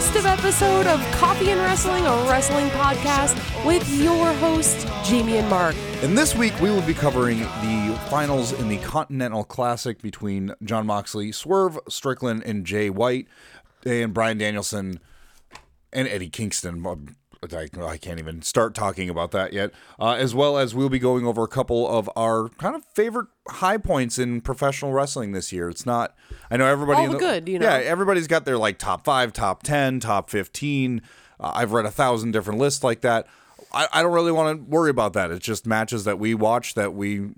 festive episode of Coffee and Wrestling, a wrestling podcast with your hosts, Jamie and Mark. And this week we will be covering the finals in the Continental Classic between Jon Moxley, Swerve Strickland, and Jay White, and Bryan Danielson and Eddie Kingston. I, I can't even start talking about that yet. Uh, as well as we'll be going over a couple of our kind of favorite high points in professional wrestling this year. It's not. I know everybody the, good, you know. Yeah, everybody's got their like top five, top ten, top fifteen. Uh, I've read a thousand different lists like that. I, I don't really want to worry about that. It's just matches that we watched that we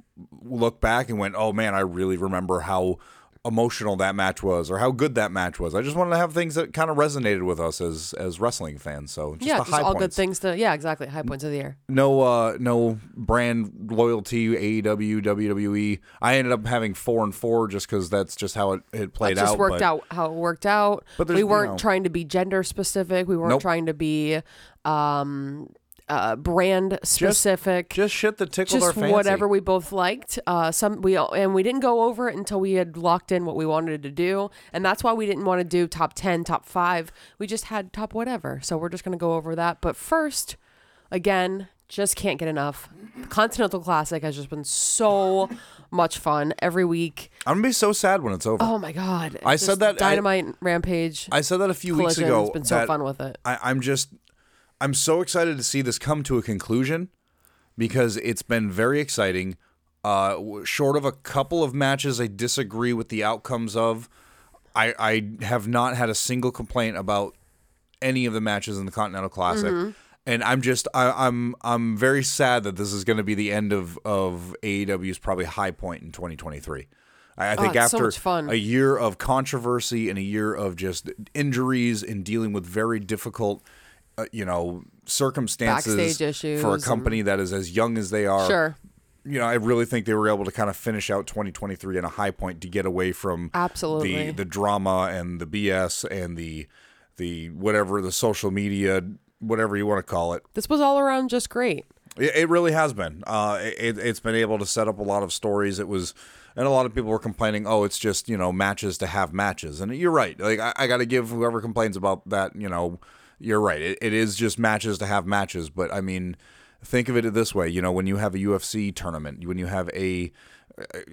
look back and went, oh man, I really remember how emotional that match was or how good that match was. I just wanted to have things that kind of resonated with us as as wrestling fans. So just yeah, just all good things to. Yeah, exactly. High points of the year. No, uh, no brand loyalty. AEW, WWE. I ended up having four and four just because that's just how it, it played It just out. worked but- out how it worked out. But we weren't know- trying to be gender specific. We weren't Nope. trying to be um, uh, brand specific. Just shit that tickled our fancy. whatever we both liked. Uh, some we and we didn't go over it until we had locked in what we wanted to do, and that's why we didn't want to do top ten, top five. We just had top whatever. So we're just gonna go over that. But first, again, just can't get enough. Continental Classic has just been so much fun every week. I'm gonna be so sad when it's over. Oh my god! I Just said that- I- Dynamite Rampage. I said that a few weeks ago. It's been so fun with it. I, I'm just, I'm so excited to see this come to a conclusion because it's been very exciting. Uh, short of a couple of matches I disagree with the outcomes of, I, I have not had a single complaint about any of the matches in the Continental Classic. Mm-hmm. And I'm just I, I'm I'm very sad that this is going to be the end of of AEW's probably high point in 2023. I, I think Oh, so after fun. a year of controversy and a year of just injuries and dealing with very difficult, uh, you know, circumstances for a and- company that is as young as they are. Sure. You know, I really think they were able to kind of finish out 2023 in a high point to get away from Absolutely. the the drama and the BS and the the whatever the social media whatever you want to call it. This was all around just great. It, it really has been. Uh, it, it's been able to set up a lot of stories. It was, and a lot of people were complaining, oh, it's just you know matches to have matches, and you're right. Like I, I got to give whoever complains about that, you know, you're right. It, it is just matches to have matches, but I mean, think of it this way. You know, when you have a UFC tournament, when you have a,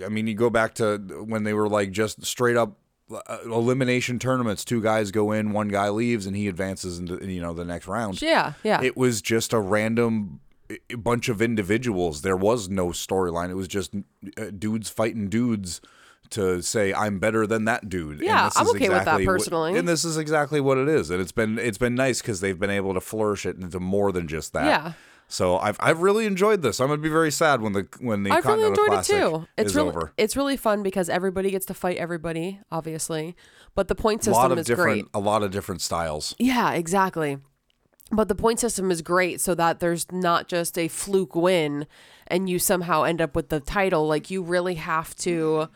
I mean, you go back to when they were like just straight up uh, elimination tournaments. Two guys go in, one guy leaves, and he advances into you know the next round. Yeah, yeah. It was just a random bunch of individuals. There was no storyline. It was just uh, dudes fighting dudes to say I'm better than that dude. And Yeah, this I'm is okay with that exactly what- personally. and this is exactly what it is. And it's been it's been nice because they've been able to flourish it into more than just that. Yeah. So I've I've really enjoyed this. I'm gonna be very sad when the when the I've really enjoyed Classic it too. It's really over. it's really fun because everybody gets to fight everybody, obviously. But the point A lot system of is different great. a lot of different styles. Yeah, exactly. But the point system is great so that there's not just a fluke win and you somehow end up with the title. Like you really have to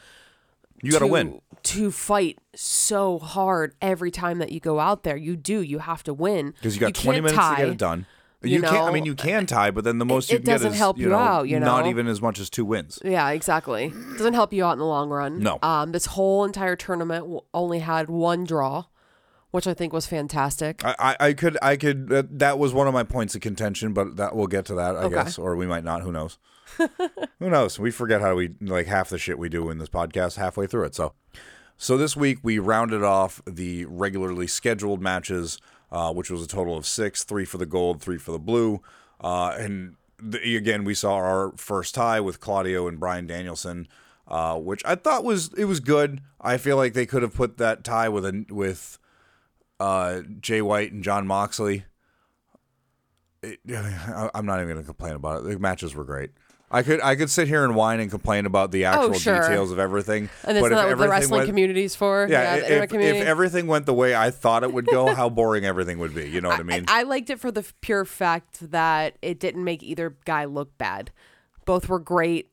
You got to win. To fight so hard every time that you go out there. You do. You have to win. because you got 20 minutes tie. to get it done. you You, can't. I mean, you can tie, but then the most you it can get doesn't is help you know, out, you know, not even as much as two wins. Yeah, exactly. It Doesn't help you out in the long run. No. Um, this whole entire tournament only had one draw, which I think was fantastic. I, I, I could, I could. Uh, that was one of my points of contention, but that we'll get to that, I Okay. guess, or we might not. Who knows? Who knows? We forget how we like half the shit we do in this podcast halfway through it. So, so this week we rounded off the regularly scheduled matches, uh, which was a total of six: three for the gold, three for the blue, uh, and the, again we saw our first tie with Claudio and Bryan Danielson. Uh, which I thought was it was good. I feel like they could have put that tie with a with uh, Jay White and Jon Moxley. It, I'm not even going to complain about it. The matches were great. I could I could sit here and whine and complain about the oh, actual Oh, sure. details of everything. and that's not what the wrestling went, community's for. yeah, the if, if, everything went the way I thought it would go, how boring everything would be. You know what I mean? I, I liked it for the pure fact that it didn't make either guy look bad. Both were great.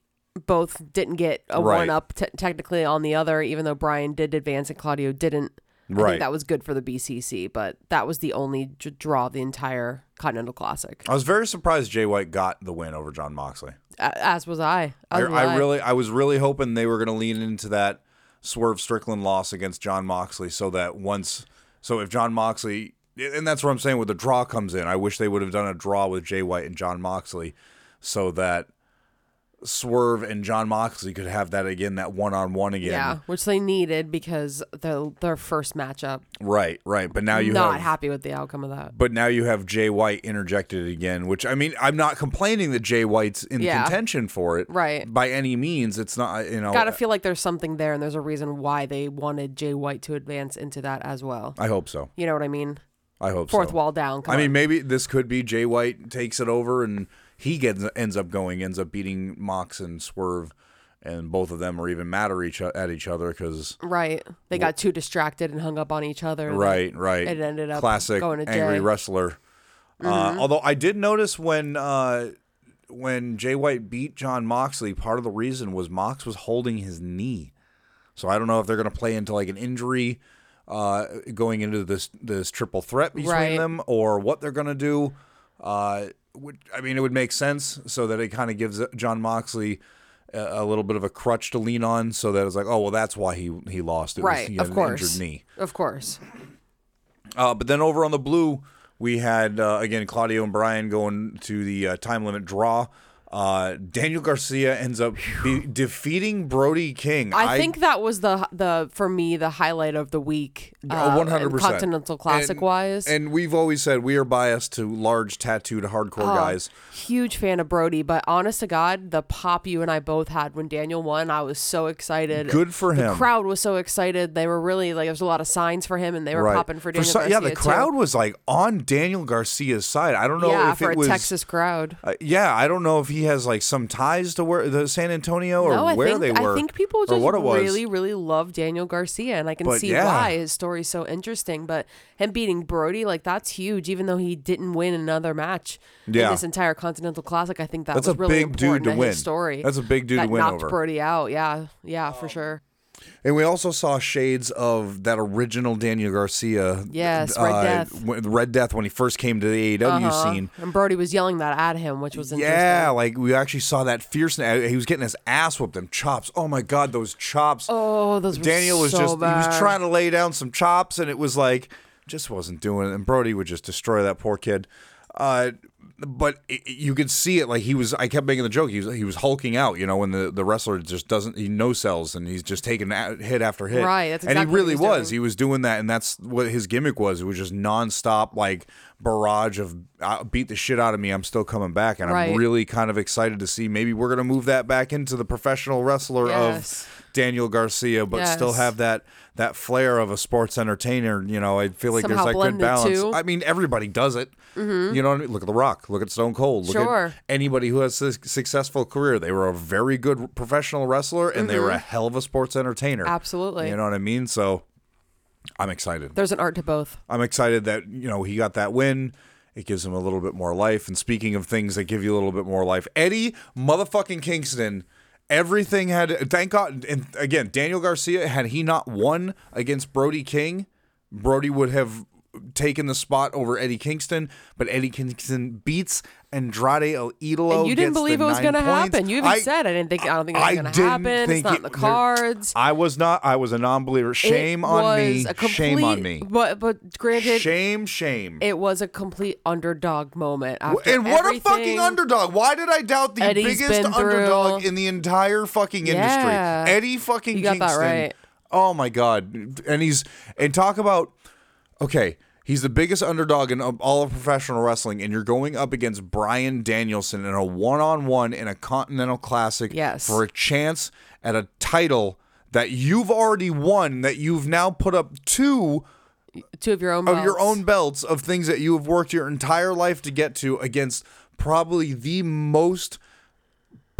Both didn't get a Right. one up t- technically on the other, even though Bryan did advance and Claudio didn't. I Right. think that was good for the BCC, but that was the only d- draw of the entire Continental Classic. I was very surprised Jay White got the win over Jon Moxley. As was I. I, I really, I was really hoping they were going to lean into that Swerve Strickland loss against Jon Moxley, so that once So if Jon Moxley, and that's what I'm saying, where the draw comes in. I wish they would have done a draw with Jay White and Jon Moxley, so that Swerve and Jon Moxley could have that again, that one on one again. Yeah, which they needed because the their first matchup. Right, right. But now you have not have happy with the outcome of that. But now you have Jay White interjected again, which I mean, I'm not complaining that Jay White's in Yeah. contention for it, Right. By any means, it's not. You know, Gotta feel like there's something there, and there's a reason why they wanted Jay White to advance into that as well. I hope so. You know what I mean? I hope Fourth so. wall down. Come I mean, maybe this could be Jay White takes it over and he gets ends up going, ends up beating Mox and Swerve, and both of them are even mad at each at each other because right. They got too distracted and hung up on each other. right, right, It ended up classic going to angry Jay. Mm-hmm. wrestler. Uh, although I did notice when uh, when Jay White beat Jon Moxley, part of the reason was Mox was holding his knee. So I don't know if they're going to play into like an injury uh, going into this this triple threat between Right. them, or what they're going to do. Uh, would, I mean, it would make sense so that it kind of gives Jon Moxley a, a little bit of a crutch to lean on, so that it's like, oh well, that's why he he lost. It was- Right, had of an course. injured knee. Of course. Uh, but then over on the blue, we had uh, again Claudio and Bryan going to the uh, time limit draw. Uh, Daniel Garcia ends up be- defeating Brody King. I, think that was the the for me the highlight of the week. Uh, 100%. Continental Classic And- wise. And we've always said we are biased to large tattooed hardcore Oh, guys. Huge fan of Brody, but honest to God, the pop you and I both had when Daniel won, I was so excited. Good for the him. crowd was so excited. They were really like there was a lot of signs for him, and they were Right. popping for Daniel so- Garcia yeah, the too. crowd was like on Daniel Garcia's side. I don't know yeah, if for it a was Texas crowd. Uh, yeah, I don't know if he has like some ties to where the San Antonio or no, I where think they were. I think people just what it was. really, really love Daniel Garcia, and I can But see yeah. why his story's so interesting. But him beating Brody, like that's huge. Even though he didn't win another match Yeah. in this entire Continental Classic, I think that That's was a really big dude important to to win. story. That's a big dude to that win knocked over. Brody out. Yeah, yeah, for sure. And we also saw shades of that original Daniel Garcia. Yes, Red Death. when- Red Death when he first came to the AEW Uh-huh. scene. And Brody was yelling that at him, which was interesting. Yeah, like we actually saw that fierceness. He was getting his ass whooped. Them chops. Oh my god, those chops. Oh, those were Daniel was so just he was trying to lay down some chops, and it was like just wasn't doing it. And Brody would just destroy that poor kid. Uh, but it, you could see it like he was. I kept making the joke. He was he was hulking out. You know, when the, the wrestler just doesn't he no sells and he's just taking a- hit after hit. Right, that's and exactly he what really he was was. He was doing that, and that's what his gimmick was. It was just nonstop like barrage of uh, beat the shit out of me. I'm still coming back, and Right. I'm really kind of excited to see maybe we're gonna move that back into the professional wrestler Yes. of Daniel Garcia, but still have that that flair of a sports entertainer. You know, I feel like Somehow there's that good balance. I mean, everybody does it. You know, what I mean? look at The Rock, look at Stone Cold, look Sure. at anybody who has a successful career. They were a very good professional wrestler, and they were a hell of a sports entertainer. Mm-hmm. Absolutely. You know what I mean? So I'm excited. There's an art to both. I'm excited that you know he got that win. It gives him a little bit more life. And speaking of things that give you a little bit more life, Eddie motherfucking Kingston, everything had. Thank God. And again, Daniel Garcia, had he not won against Brody King, Brody would have taken the spot over Eddie Kingston. But Eddie Kingston beats Andrade El Idolo. And you didn't gets believe it was going to happen. You even I- said I didn't think. I don't think it I was going to didn't happen. It's not it- in the cards. I was not. I was a non-believer. Shame It on me. was a Shame on me. But but granted, Shame, shame. it was a complete underdog moment. After And what a fucking underdog. Why did I doubt the Eddie's biggest been through. underdog in the entire fucking industry? Yeah. Eddie fucking You got that Kingston. right. Oh my god. And he's and talk about okay, he's the biggest underdog in all of professional wrestling and you're going up against Bryan Danielson in a one-on-one in a Continental Classic Yes. for a chance at a title that you've already won that you've now put up two two of your own of your own belts of things that you have worked your entire life to get to against probably the most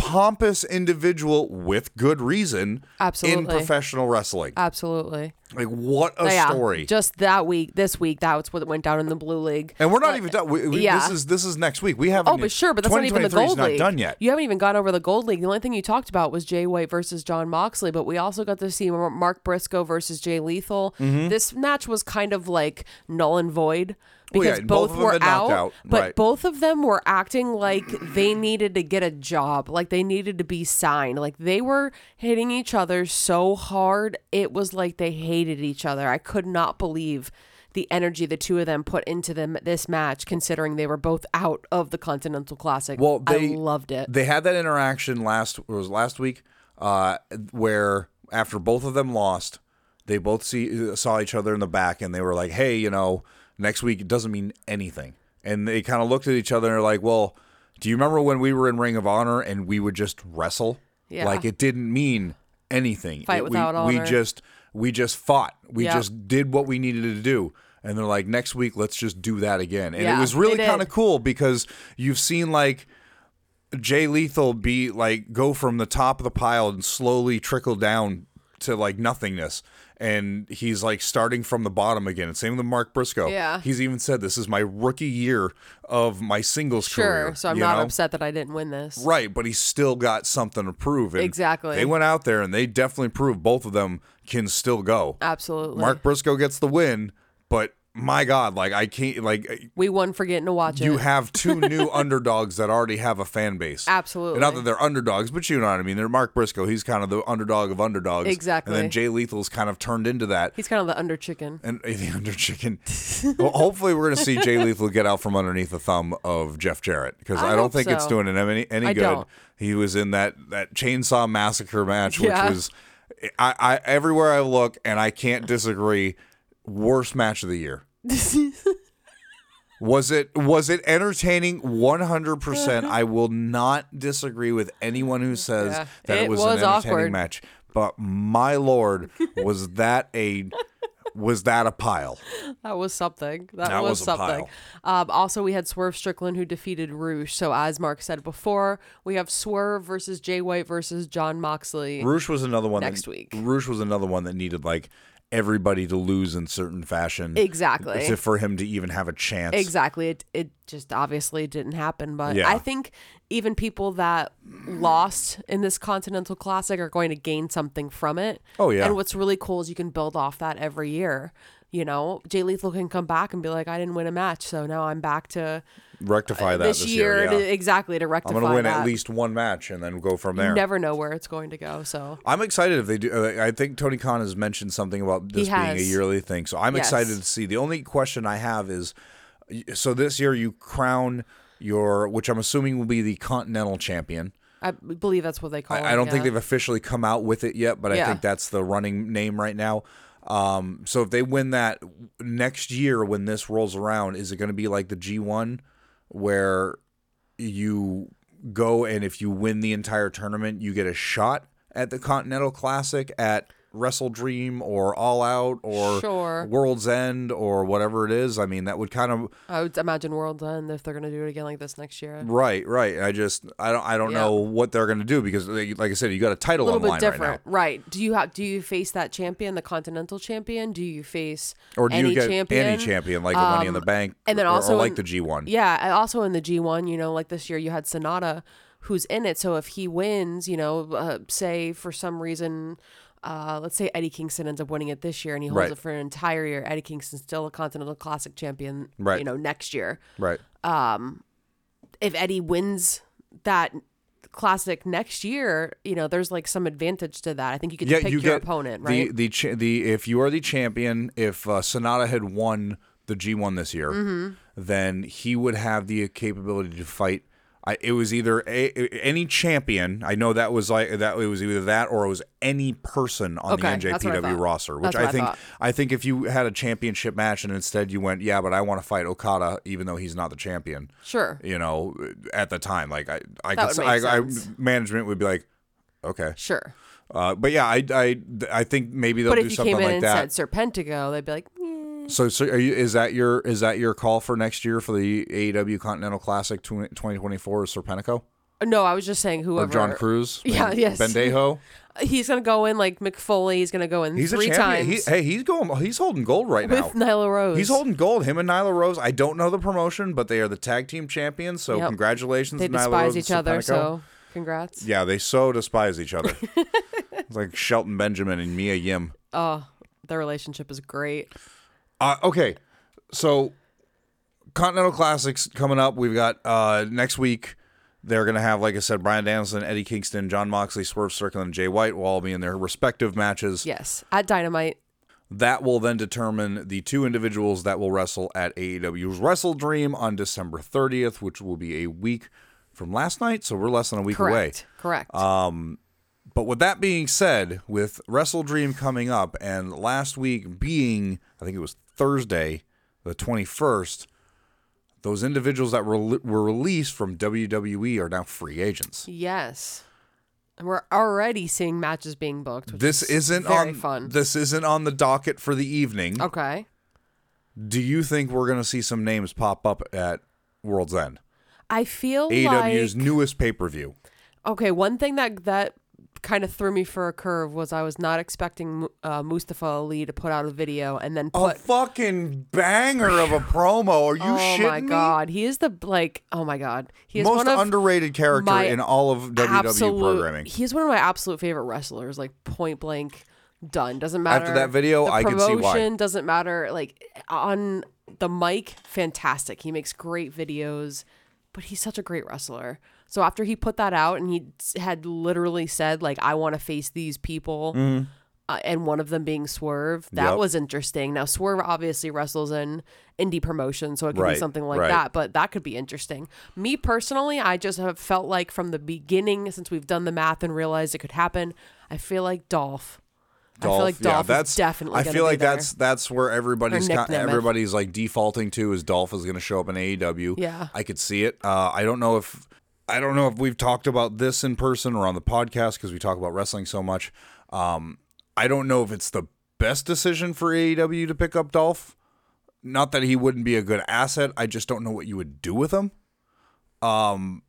pompous individual with good reason Absolutely. in professional wrestling. Absolutely. Like what a yeah, story. Just that week, this week, that's what went down in the blue league. and we're not But- even done. We, we- yeah. This is this is next week. We haven't Oh, but sure, but that's not even the 2023 is gold not league. done yet. You haven't even gone over the gold league. The only thing you talked about was Jay White versus Jon Moxley, but we also got to see Mark Briscoe versus Jay Lethal. Mm-hmm. This match was kind of like null and void Well, yeah, because both both, were out, out, but right. both of them were acting like they needed to get a job, like they needed to be signed. Like they were hitting each other so hard, it was like they hated each other. I could not believe the energy the two of them put into them this match, considering they were both out of the Continental Classic. Well, they- I loved it. They had that interaction last it was last week, uh, where after both of them lost, they both see saw each other in the back, and they were like, "Hey, you know, next week it doesn't mean anything." And they kind of looked at each other and are like, "Well, do you remember when we were in Ring of Honor and we would just wrestle? Yeah. Like it didn't mean anything. Fight It- without we, honor. We just we just fought. We Yeah. just did what we needed to do." And they're like, "Next week, let's just do that again." And it was really kind of cool because you've seen like Jay Lethal be like go from the top of the pile and slowly trickle down to like nothingness. And he's like starting from the bottom again. And same with Mark Briscoe. Yeah. He's even said this is my rookie year of my singles Sure. career. So I'm not know? upset that I didn't win this. Right, but he's still got something to prove. And Exactly. They went out there and they definitely proved both of them can still go. Absolutely. Mark Briscoe gets the win, but my God, like I can't like uh, we won for getting to watch you it. You have two new underdogs that already have a fan base. Absolutely. Not that they're underdogs, but you know what I mean. They're Mark Briscoe. He's kind of the underdog of underdogs. Exactly. And then Jay Lethal's kind of turned into that. He's kind of the under chicken. And the under chicken. well, hopefully, we're going to see Jay Lethal get out from underneath the thumb of Jeff Jarrett because I I, don't think it's doing him any any I good. don't. He was in that that chainsaw massacre match, which was I, I everywhere I look, and I can't disagree. Worst match of the year. Was it was it entertaining? One hundred percent. I will not disagree with anyone who says Yeah. that it, It was, was an entertaining awkward. match. But my lord, was that a was that a pile? That was something. That, That was, was a something. Um, also, we had Swerve Strickland who defeated Rush. So, as Mark said before, we have Swerve versus Jay White versus John Moxley. Rush was another one Next that, week. Rush was another one that needed like everybody to lose in certain fashion. Exactly. to- for him to even have a chance. Exactly. It it just obviously didn't happen. But Yeah. I think even people that lost in this Continental Classic are going to gain something from it. Oh, yeah. And what's really cool is you can build off that every year. You know, Jay Lethal can come back and be like, I didn't win a match, so now I'm back to Rectify that this, this, year, yeah. to- exactly to rectify. I'm gonna win that. at least one match and then go from there. You never know where it's going to go. So I'm excited if they do. Uh, I think Tony Khan has mentioned something about this being a yearly thing, so I'm Yes. excited to see. The only question I have is, so this year you crown your, which I'm assuming will be the Continental Champion. I believe that's what they call it. I, I don't think they've officially come out with it yet, but I think that's the running name right now. Um, so if they win that next year when this rolls around, is it going to be like the G1 where you go and if you win the entire tournament, you get a shot at the Continental Classic at Wrestle Dream or All Out or Sure. World's End or whatever it is? I mean, that would kind of I would imagine World's End if they're going to do it again like this next year. right, right. I just I don't I don't Yeah. know what they're going to do because like like I said, you got a title A little bit line right now. different, right, Do you have do you face that champion, the Continental Champion? Do you face Or do any you get champion? any champion like the Money in the Um, Bank, and then also or like in- the G1? Yeah, also in the G1, you know, like this year you had Sanada who's in it. So if he wins, you know, uh, say for some reason, uh, let's say Eddie Kingston ends up winning it this year and he holds Right. it for an entire year. Eddie Kingston's still a Continental Classic champion, Right. you know, next year. Right. If Eddie wins that classic next year, you know, there's like some advantage to that. I think you could Yeah, pick you your opponent, the right? the cha- the if you are the champion, if uh, Sanada had won the G1 this year, Mm-hmm. then he would have the capability to fight. I, it was either a, any champion. I know that was like that. It was either that or it was any person on Okay, the I NJPW roster. Which I I think. I think if you had a championship match and instead you went, yeah, but I want to fight Okada, even though he's not the champion. sure. you know, at the time. Like I, I That could, I, make I, sense. management would be like, okay, Sure. uh, but yeah, I, I, I think maybe they'll But do if you something came in like and that. said Serpentico, they'd be like. So, so are you? Is that your? Is that your call for next year for the AEW Continental Classic 2024? Is Serpentico no, I was just saying or whoever. John Cruz? Yeah, yes. Bendejo. He's gonna go in like Mick Foley. He's gonna go in He's three a champion. times He, hey, he's going. He's holding gold right with now. With Nyla Rose. He's holding gold. Him and Nyla Rose. I don't know the promotion, but they are the tag team champions. So Yep. congratulations, They to Nyla Rose despise and each other, so congrats. Yeah, they so despise each other. it's like Shelton Benjamin and Mia Yim. Oh, their relationship is great. Uh, okay, so Continental Classics coming up. We've got uh, next week. They're going to have, like I said, Bryan Danielson, Eddie Kingston, Jon Moxley, Swerve Strickland, and Jay White will all be in their respective matches. Yes, at Dynamite. That will then determine the two individuals that will wrestle at AEW's Wrestle Dream on December 30th, which will be a week from last night. So we're less than a week away. Correct. Correct. But with that being said, with Wrestle Dream coming up and last week being, I think it was Thursday, the 21st, those individuals that were, were released from WWE are now free agents. yes. And we're already seeing matches being booked. Which This is isn't very on fun. this isn't on the docket for the evening. okay. Do you think we're going to see some names pop up at World's End? I feel AEW's like newest pay-per-view. okay. One thing that that kind of threw me for a curve was I was not expecting uh, Mustafa Ali to put out a video and then A fucking banger of a promo. Are you oh shitting my me? god, he is the like. Oh my god, he is Most one of underrated character my in all of WWE absolute. programming. He's one of my absolute favorite wrestlers. Like point blank, done. Doesn't matter. After that video, the I could see why. Doesn't matter. Like on the mic, fantastic. He makes great videos, but he's such a great wrestler. So after he put that out and he had literally said like, "I want to face these people." Uh, and one of them being Swerve, that. Yep. was interesting. Now Swerve obviously wrestles in indie promotion, so it could Right, be something like right. that. But that could be interesting. Me personally, I just have felt like from the beginning, since we've done the math and realized it could happen, I feel like Dolph. I feel like Dolph that's is definitely. I feel like there. that's that's where everybody's Nemeth. everybody's like defaulting to is Dolph is going to show up in AEW. Yeah. I could see it. Uh, I don't know if I don't know if we've talked about this in person or on the podcast because we talk about wrestling so much. Um, I don't know if it's the best decision for AEW to pick up Dolph. Not that he wouldn't be a good asset. I just don't know what you would do with him. Um,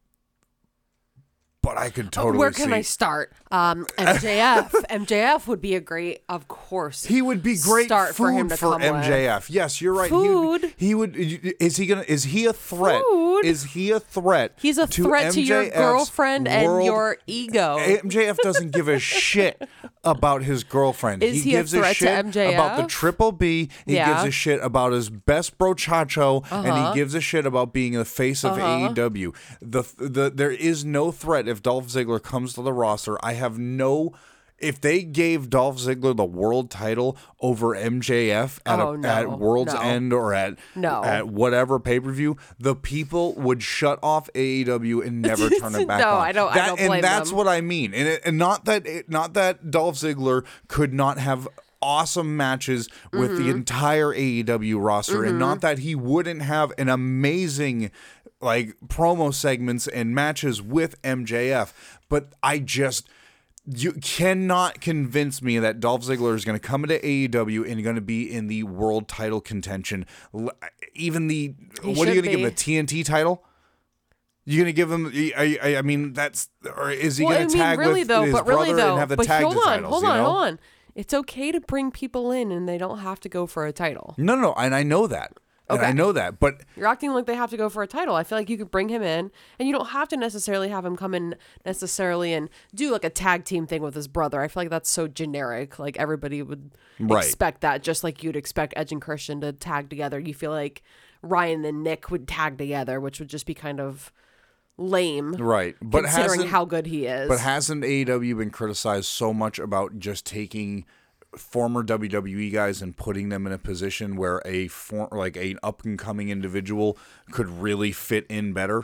but I could totally Where can see. I start? Um, MJF. MJF would be a great, of course. He would be great start food for him to come with. MJF. Yes, you're right. He would, Food. he would. Is he gonna? Is he a threat? Food. Is he a threat? He's a threat to your MJF's girlfriend and your ego. MJF doesn't give a shit about his girlfriend. Is he a gives threat to shit about the triple B. He Yeah. gives a shit about his best brochacho, and Uh-huh. he gives a shit about being the face of AEW. The the there is no threat if Dolph Ziggler comes to the roster. I have no. If they gave Dolph Ziggler the world title over MJF at, Oh, a, no. at World's No. End or at No. at whatever pay per view, the people would shut off AEW and never turn it back No, on. I don't- I don't and that's them. what I mean, and it, and not that it, not that Dolph Ziggler could not have awesome matches with Mm-hmm. the entire AEW roster, and not that he wouldn't have an amazing like promo segments and matches with MJF, but I just. You cannot convince me that Dolph Ziggler is going to come into AEW and going to be in the world title contention. Even the He what are you going to give him the TNT title? You gonna give him? I, I, I mean, that's or is he well, gonna I mean, tag really with though, his but brother really though, and have the but tag hold on, titles? hold you on, know? hold on. It's okay to bring people in, and they don't have to go for a title. No, no, and I know that, and I know that, but You're acting like they have to go for a title. I feel like you could bring him in, and you don't have to necessarily have him come in necessarily and do like a tag team thing with his brother. I feel like that's so generic. Like everybody would Right. expect that, just like you'd expect Edge and Christian to tag together. You feel like Ryan and Nick would tag together, which would just be kind of lame, right, but considering hasn't how good he is. but hasn't AEW been criticized so much about just taking former WWE guys and putting them in a position where a form like an up and coming individual could really fit in better?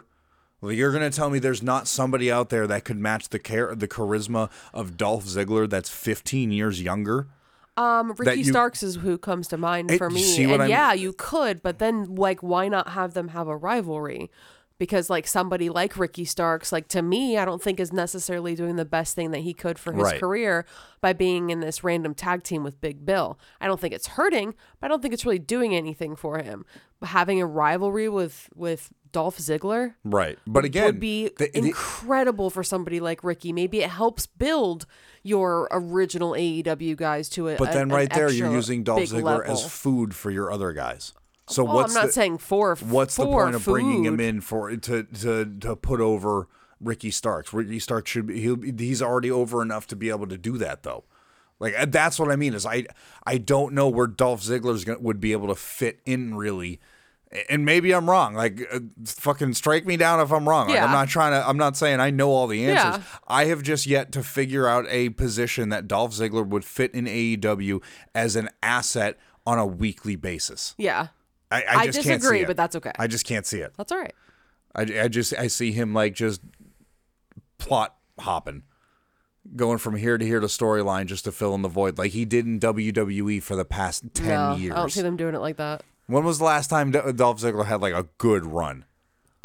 Like you're gonna tell me there's not somebody out there that could match the care the charisma of Dolph Ziggler that's 15 years younger? Um, Ricky you- Starks is who comes to mind Hey, for me. and what I mean? yeah, you could, but then like, why not have them have a rivalry? Because like somebody like Ricky Starks, like to me, I don't think is necessarily doing the best thing that he could for his Right. career by being in this random tag team with Big Bill. I don't think it's hurting, but I don't think it's really doing anything for him. But having a rivalry with with Dolph Ziggler Right, but again, would be the- the- incredible for somebody like Ricky. Maybe it helps build your original AEW guys to it. But then right there, you're using Dolph Ziggler level. as food for your other guys. So Well, what's I'm not the, saying for. what's the for point of bringing him in for to to to put over Ricky Starks? Ricky Starks should be he'll, be- he's already over enough to be able to do that though. Like uh, that's what I mean is I I don't know where Dolph Ziggler's gonna, would be able to fit in really and maybe I'm wrong. Like, uh, fucking strike me down if I'm wrong. Like, Yeah. I'm not trying to. I'm not saying I know all the answers. Yeah. I have just yet to figure out a position that Dolph Ziggler would fit in AEW as an asset on a weekly basis. Yeah. I, I I just disagree, see it. but that's okay. I just can't see it. That's all right. I, I just I see him like just plot hopping, going from here to here to storyline just to fill in the void, like he did in WWE for the past ten no, years. I don't see them doing it like that. When was the last time Dolph Ziggler had like a good run?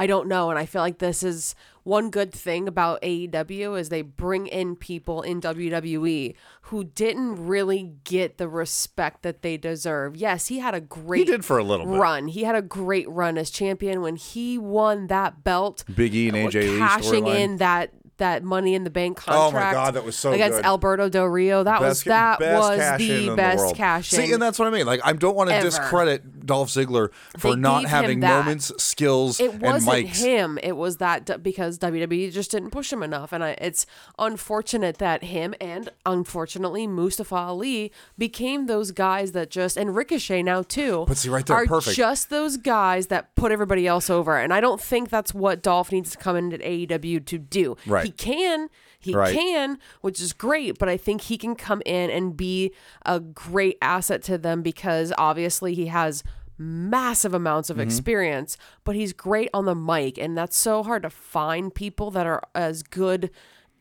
I don't know, and I feel like this is one good thing about AEW is they bring in people in WWE who didn't really get the respect that they deserve. Yes, he had a great He did for a little bit. run. He had a great run as champion when he won that belt. Big E and AJ cashing in that that Money in the Bank Oh contract. my God, that was so against good. Alberto Del Rio. That was that best was cash in the best world. cash in. See, and that's what I mean. Like, I don't want to discredit Dolph Ziggler for They not having moments, skills, it and wasn't mics. him. It was that because WWE just didn't push him enough, and I, it's unfortunate that him and unfortunately Mustafa Ali became those guys that just and Ricochet now too. But see, right there, are perfect. just those guys that put everybody else over, and I don't think that's what Dolph needs to come into AEW to do. Right. He can. He Right. can, which is great, but I think he can come in and be a great asset to them because obviously he has massive amounts Mm-hmm. of experience, but he's great on the mic, and that's so hard to find people that are as good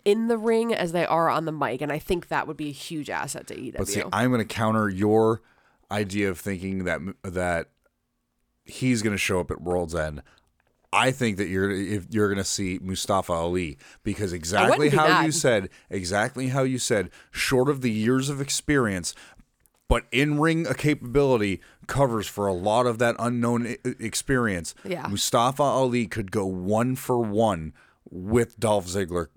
in the ring as they are on the mic, and I think that would be a huge asset to EW. But see, I'm going to counter your idea of thinking that that he's going to show up at World's End. I think that you're if you're going to see Mustafa Ali because exactly how you said, exactly how you said, short of the years of experience, but in ring capability covers for a lot of that unknown experience. Yeah. Mustafa Ali could go one for one with Dolph Ziggler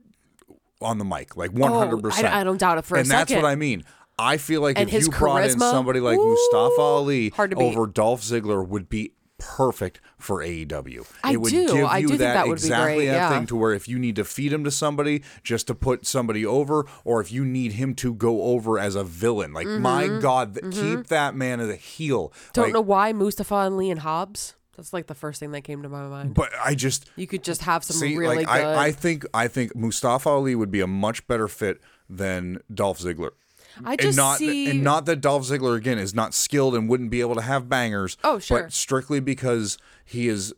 on the mic, like oh, one hundred percent. Oh, I don't doubt it for a second. and that's what I mean. I feel like And if you brought in somebody like woo, Mustafa Ali over Dolph Ziggler would be perfect for AEW. I it would do. give I you do think that that would be exactly great, that yeah. thing to where if you need to feed him to somebody just to put somebody over, or if you need him to go over as a villain, like my God, th- keep that man as a heel. Mm-hmm. don't Like, know why Mustafa Ali and Hobbs. That's like the first thing that came to my mind. But I just You could just have some see, really like good. I, I think I think Mustafa Ali would be a much better fit than Dolph Ziggler. I just and not see and not that Dolph Ziggler again is not skilled and wouldn't be able to have bangers. Oh, sure. But strictly because he is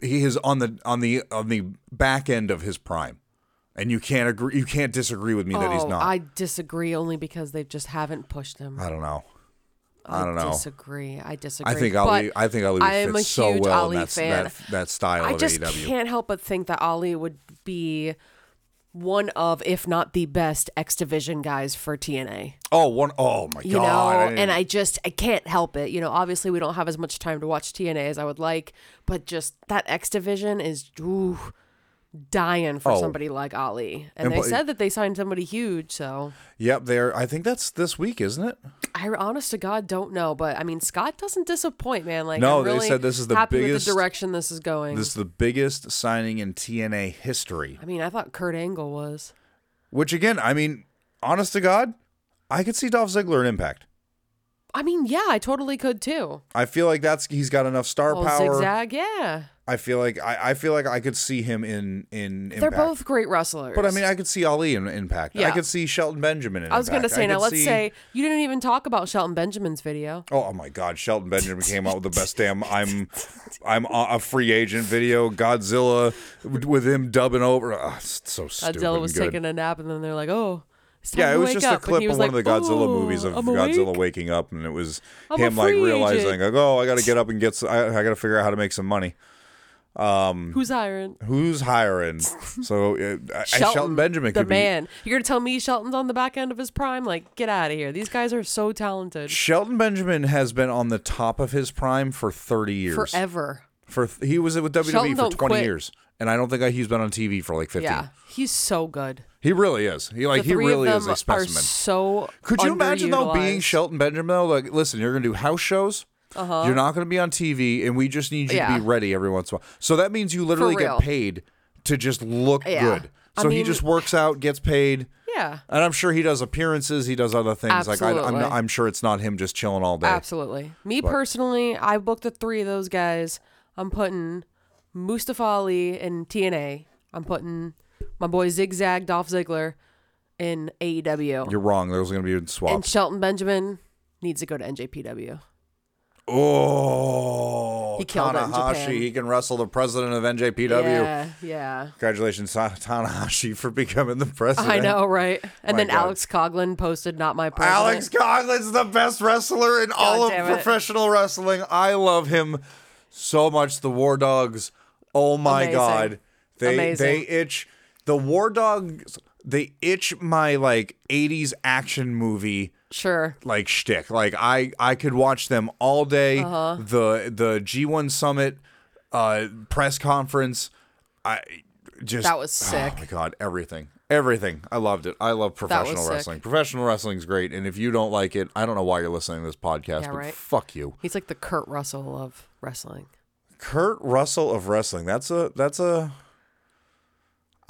he is on the on the on the back end of his prime. And you can't agree you can't disagree with me that he's Oh, not. I disagree only because they just haven't pushed him. I don't know. I don't know. Disagree. I disagree. I think But Ali I think Ali would I fit a so huge well Ali in that, fan. that that style I of just AEW. can't help but think that Ali would be one of, if not the best, X Division guys for TNA. Oh, one oh my You god. know, didn't- and I just I can't help it. You know, obviously we don't have as much time to watch TNA as I would like, but just that X Division is ooh, dying for Oh. somebody like Ali. And, And they pl- said that they signed somebody huge, so Yep, there I think that's this week, isn't it? I honest to God don't know, but I mean Scott doesn't disappoint, man. Like No, I'm they really said this is the biggest- the direction this is going. This is the biggest signing in TNA history. I mean, I thought Kurt Angle was. Which again, I mean, honest to God, I could see Dolph Ziggler in Impact. I mean, yeah, I totally could too. I feel like that's he's got enough star Well, power. zigzag, yeah. I feel like I, I feel like I could see him in in Impact. They're both great wrestlers. But I mean, I could see Ali in Impact. Yeah. I could see Shelton Benjamin in Impact. I was going to say, now let's see- say you didn't even talk about Shelton Benjamin's video. Oh, oh my God! Shelton Benjamin came out with the best damn "I'm I'm a free agent" video. Godzilla with him dubbing over. Oh, it's so stupid. Godzilla was good. taking a nap, and then they're like, "Oh, Yeah, to it was just up." a clip of was one of the Godzilla "Oh, movies of I'm Godzilla awake." waking up, and it was I'm him like realizing agent. like, oh, I got to get up and get. I got to figure out how to make some money. Who's hiring? Who's hiring? so uh, I- Shelton, Benjamin the could be. man. You're gonna tell me Shelton's on the back end of his prime? Like, get out of here. These guys are so talented. Shelton Benjamin has been on the top of his prime for 30 years. Forever. For he was with WWE Shelton for 20 quit. years, and I don't think he's been on TV for like 15. Yeah, he's so good. He really is. He like he really is a specimen. so. Could you imagine though being. Shelton Benjamin though? Like, listen, you're gonna do house shows. Uh-huh. You're not gonna be on TV, and we just need you Yeah. to be ready every once in a while. So that means you literally get paid to just look Yeah. good. I So he just works out, gets paid. Yeah. And I'm sure he does appearances. He does other things. Like I, I'm, not, I'm sure it's not him just chilling all day. Absolutely. Me personally, I booked the three of those guys. I'm putting Mustafa Ali in TNA. I'm putting my boy Zigzag Dolph Ziggler in AEW. You're wrong. Those are going to be and swaps. And Shelton Benjamin needs to go to NJPW. Oh, He killed Tanahashi. He can wrestle the president of NJPW. Yeah, yeah. Congratulations, Ta- Tanahashi, for becoming the president. I know, right? And My then God. Alex Coughlin posted, "Not my president." Alex Coughlin's the best wrestler in all of it. professional wrestling. I love him so much. The War Dogs. Oh my Amazing. god. They Amazing. they itch the War Dogs they itch my like 80s action movie Sure. like shtick. Like I I could watch them all day. Uh-huh. The the G1 Summit uh press conference I just That was sick. Oh my god, everything. Everything. I loved it. I love professional sick. wrestling. Professional wrestling's great and if you don't like it, I don't know why you're listening to this podcast, Yeah, but right. fuck you. He's like the Kurt Russell of wrestling. Kurt Russell of wrestling. That's a that's a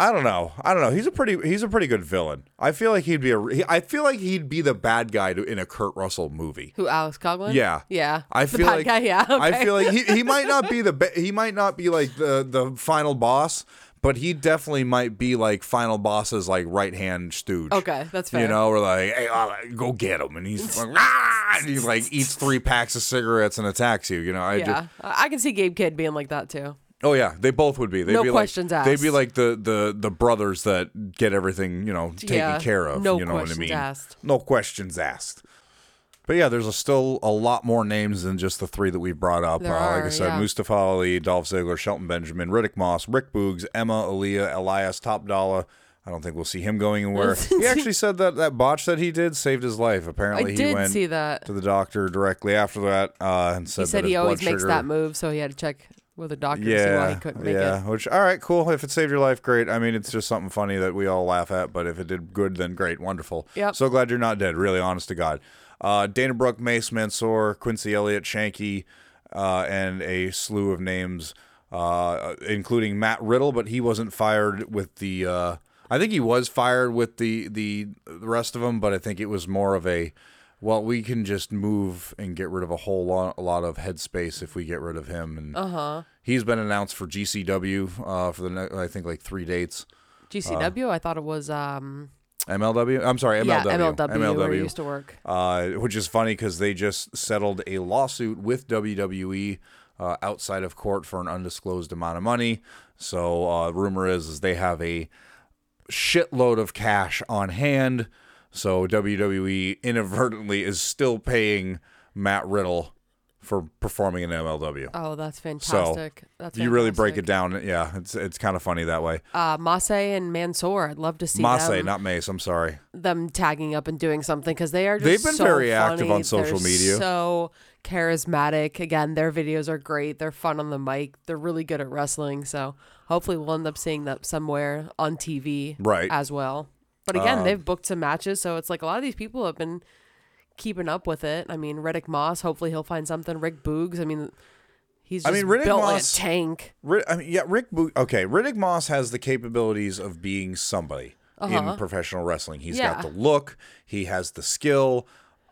I don't know. I don't know. He's a pretty he's a pretty good villain. I feel like he'd be a he- I feel like he'd be the bad guy to, in a Kurt Russell movie. Who? Alex Coughlin? Yeah. Yeah. I feel like guy, yeah. I feel like he, he might not be the he might not be like the the final boss, but he definitely might be like final boss's like right hand stooge. Okay, that's fair. You know, we're like, hey, uh, go get him, and he's like, "Ah!" and he like eats three packs of cigarettes and attacks you. You know, I Yeah, just I can see Gabe Kidd being like that too. Oh yeah, they both would be. They'd No be questions like, They'd be like the the the brothers that get everything you know taken Yeah, care of. no you know what I questions mean? asked. No questions asked. But yeah, there's a still a lot more names than just the three that we brought up. Uh, like I said, yeah. Mustafa Ali, Dolph Ziggler, Shelton Benjamin, Riddick Moss, Rick Boogs, Emma, Aliyah, Elias, Top Dolla. I don't think we'll see him going anywhere. he actually said that that botch that he did saved his life. Apparently, I he went to the doctor directly after that uh, and said He said he always makes sugar, that move, so he had to check with a doctor to see why yeah, he couldn't make yeah. it. Which all right, cool. If it saved your life, great. I mean, it's just something funny that we all laugh at. But if it did good, then great, wonderful. Yep. So glad you're not dead. Really, honest to God. Uh, Dana Brooke, Mace Mansoor, Quincy Elliott, Shanky, uh, and a slew of names, uh, including Matt Riddle, but he wasn't fired with the. Uh, I think he was fired with the the the rest of them, but I think it was more of a. Well, we can just move and get rid of a whole lot, a lot of headspace if we get rid of him. And Uh huh. He's been announced for GCW uh, for the ne- I think like three dates. GCW. I thought it was um. MLW. I'm sorry, MLW. Yeah, MLW, where he used to work. Uh, which is funny because they just settled a lawsuit with WWE uh, outside of court for an undisclosed amount of money. So uh, rumor is, is they have a shitload of cash on hand. So WWE inadvertently is still paying Matt Riddle for performing in MLW. Oh, that's fantastic. that's If you really break it down, yeah, it's it's kind of funny that way. Uh, Masse and Mansoor. I'd love to see Masse, them, not Mace. I'm sorry. them tagging up and doing something because they are. Just They've been so very active on social They're media. So charismatic. Again, their videos are great. They're fun on the mic. They're really good at wrestling. So hopefully, we'll end up seeing that somewhere on TV, Right. as well. But again, Uh, they've booked some matches, so it's like a lot of these people have been keeping up with it. I mean, Riddick Moss. Hopefully, he'll find something. Rick Boogs. I mean, he's I mean, Riddick built Moss- like a tank. Rid- I mean, yeah, Rick. Bo- okay, Riddick Moss has the capabilities of being somebody in professional wrestling. He's got Uh-huh. The look. He has the skill.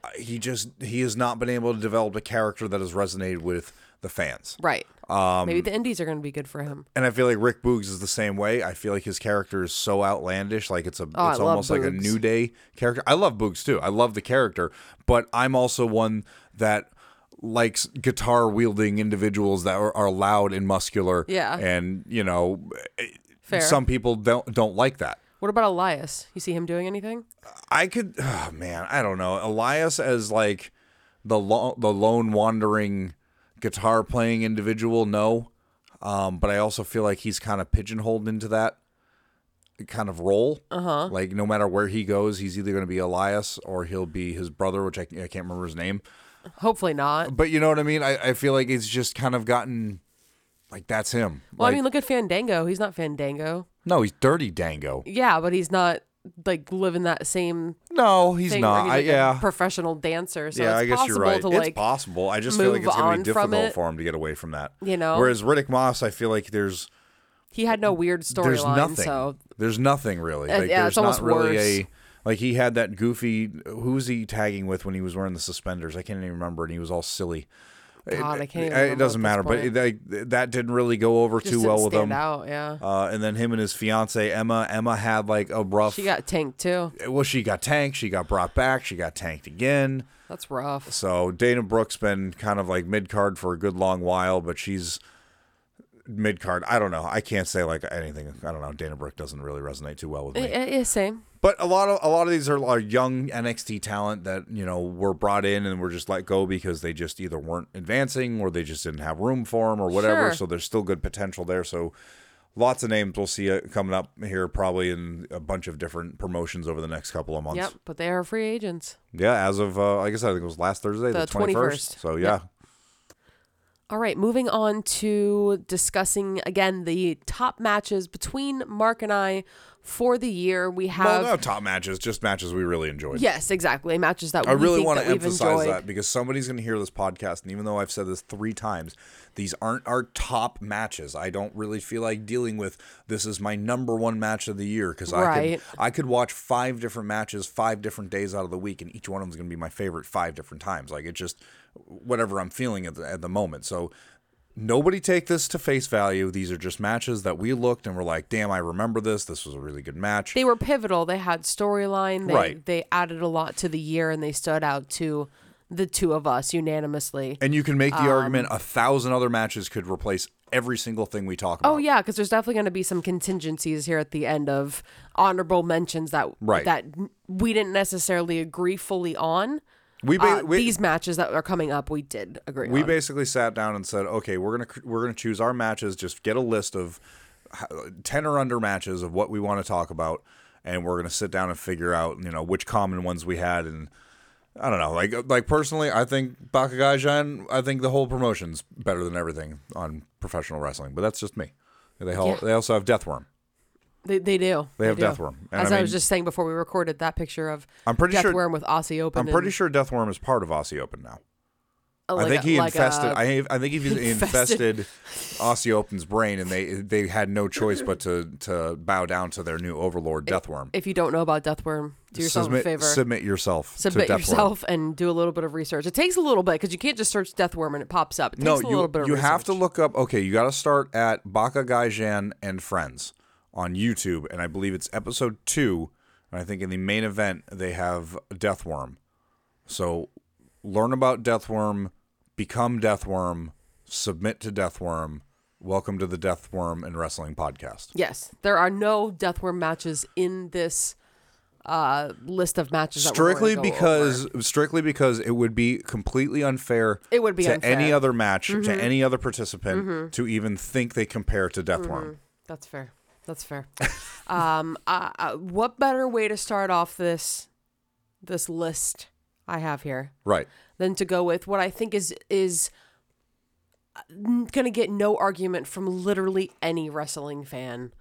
Uh, He just he has not been able to develop a character that has resonated with the fans. Right. Um, Maybe the indies are going to be good for him. And I feel like Rick Boogs is the same way. I feel like his character is so outlandish, like it's a Oh, it's almost like a new day character. I love Boogs too. I love the character, but I'm also one that likes guitar wielding individuals that are, are loud and muscular. Yeah. and you know, Fair. some people don't don't like that. What about Elias? You see him doing anything? I could, oh, man, I don't know. Elias as like the lo- the lone wandering guitar playing individual, no. Um, but I also feel like he's kind of pigeonholed into that kind of role. Uh huh. Like no matter where he goes, he's either going to be Elias or he'll be his brother, which I, I can't remember his name. Hopefully not. But you know what I mean. I, I feel like it's just kind of gotten like that's him. Well, Like, I mean, look at Fandango. He's not Fandango. no, he's Dirty Dango. Yeah, but he's not like living that same No, he's thing. not. where I, he's like yeah. a professional dancer. So yeah, it's I guess possible you're right. to it's like, possible. I just feel like move it's going to on be from difficult it. for him to get away from that. you know. Whereas Riddick Moss, I feel like there's he had no weird there's storyline. nothing. So there's nothing really. Uh, Like yeah, there's it's almost not really worse. a Like he had that goofy. Who's he tagging with when he was wearing the suspenders? I can't even remember, and he was all silly. God, I can't It, doesn't matter, but it, like, that didn't really go over Just too well with stand him. out, yeah. Uh, and then him and his fiance Emma. Emma had like a rough. She got tanked too. Eh, well, she got tanked. She got brought back. She got tanked again. That's rough. So Dana Brooke's been kind of like mid card for a good long while, but she's mid card. I don't know. I can't say like anything. I don't know. Dana Brooke doesn't really resonate too well with me. Yeah, yeah, same. But a lot of a lot of these are, are young NXT talent that you know were brought in and were just let go because they just either weren't advancing or they just didn't have room for them or whatever. Sure. So there's still good potential there. So lots of names we'll see uh, coming up here probably in a bunch of different promotions over the next couple of months. Yep, but they are free agents. Yeah, as of uh, I guess I think it was last Thursday, the twenty first. 21st. So yeah, All right, moving on to discussing again the top matches between Mark and I for the year. We well, have no top matches, just matches we really enjoyed. yes, exactly matches that I we really want to emphasize that because somebody's going to hear this podcast, and even though I've said this three times, these aren't our top matches. I don't really feel like dealing with this is my number one match of the year because I Right. could I could watch five different matches five different days out of the week, and each one of them is going to be my favorite five different times. Like it's just whatever I'm feeling at the, at the moment. So. Nobody take this to face value. These are just matches that we looked and were like, "Damn, I remember this. This was a really good match." They were pivotal. They had storyline. They, Right. They added a lot to the year, and they stood out to the two of us unanimously. And you can make the argument Um, a thousand other matches could replace every single thing we talk about. Oh yeah, because there's definitely going to be some contingencies here at the end of honorable mentions that Right. that we didn't necessarily agree fully on. We, ba- Uh, we, these matches that are coming up, we did agree we on. basically sat down and said, okay, we're gonna we're gonna choose our matches. Just get a list of ten or under matches of what we want to talk about, and we're gonna sit down and figure out you know which common ones we had and. I don't know. Like, like personally, I think Baka Gaijin. I think the whole promotion's better than everything on professional wrestling. But that's just me. They all, Yeah. they also have Deathworm. They, they do. They have do. Deathworm. And As I I, was just saying before we recorded that picture of I'm pretty sure. Deathworm with Aussie Open. I'm pretty and, sure Deathworm is part of Aussie Open now. uh, I think a- he like infested. a- I I think he infested- infested Aussie Open's brain, and they they had no choice but to to bow down to their new overlord, Deathworm. if you don't know about Deathworm, do yourself submit, a favor. submit yourself. Submit yourself and do a little bit of research. It takes a little bit because you can't just search Deathworm and it pops up. It takes No, a little you bit of you research. have to look up. Okay, you got to start at Baka Gaijin and Friends on YouTube, and I believe it's episode two. And I think in the main event they have Deathworm. So learn about Deathworm, become Deathworm, submit to Deathworm. Welcome to the Deathworm and Wrestling Podcast. Yes, there are no Deathworm matches in this uh, list of matches. strictly because over. strictly because it would be completely unfair It would be to unfair. Mm-hmm. any other match to any other participant to even think they compare to Deathworm. that's fair. That's fair. um, uh, uh, what better way to start off this this list I have here Right. than to go with what I think is is going to get no argument from literally any wrestling fan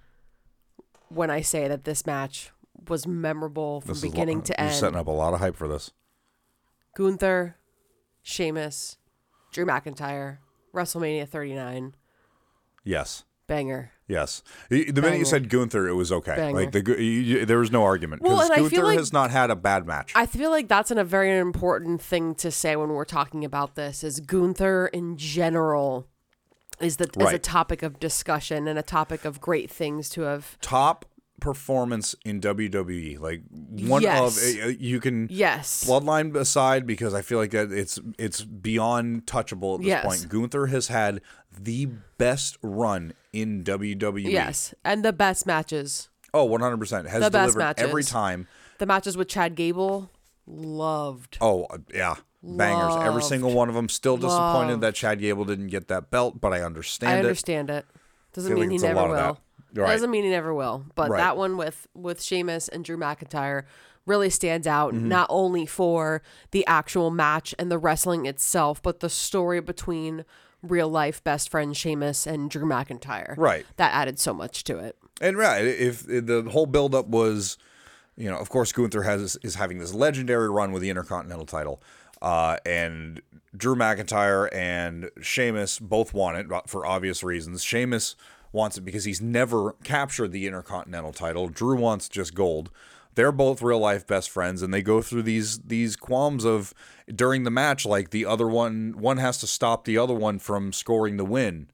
when I say that this match was memorable from This is lo- beginning to end. you're setting up a lot of hype for this. Gunther, Sheamus, Drew McIntyre, WrestleMania 39, Yes. Banger. Yes. The minute you said Gunther, it was okay. Banger. Like the you, there was no argument Well, because feel Gunther like- has not had a bad match. I feel like that's an, a very important thing to say when we're talking about this is Gunther in general is the is a topic of discussion and a topic of great things to have Top performance in WWE, like one Yes. of uh, you can yes bloodline aside because I feel like that it's it's beyond touchable at this Yes. point. Gunther has had the best run in WWE. yes and the best matches Oh, 100%. Has The best delivered every time. the matches with Chad Gable loved Oh, uh, yeah. Bangers. Every single one of them. Still disappointed Loved. that Chad Gable didn't get that belt, but I understand I it. understand it doesn't mean like he never will. Right. doesn't mean he never will but Right. that one with with Sheamus and Drew McIntyre really stands out Mm-hmm. not only for the actual match and the wrestling itself but the story between real life best friend Sheamus and Drew McIntyre Right. that added so much to it And right, if, if the whole buildup was, you know, of course Gunther has is having this legendary run with the Intercontinental title, uh, and Drew McIntyre and Sheamus both want it for obvious reasons. Sheamus wants it because he's never captured the Intercontinental title. Drew wants just gold. they're both real life best friends, and they go through these these qualms of during the match, like the other one one has to stop the other one from scoring the win.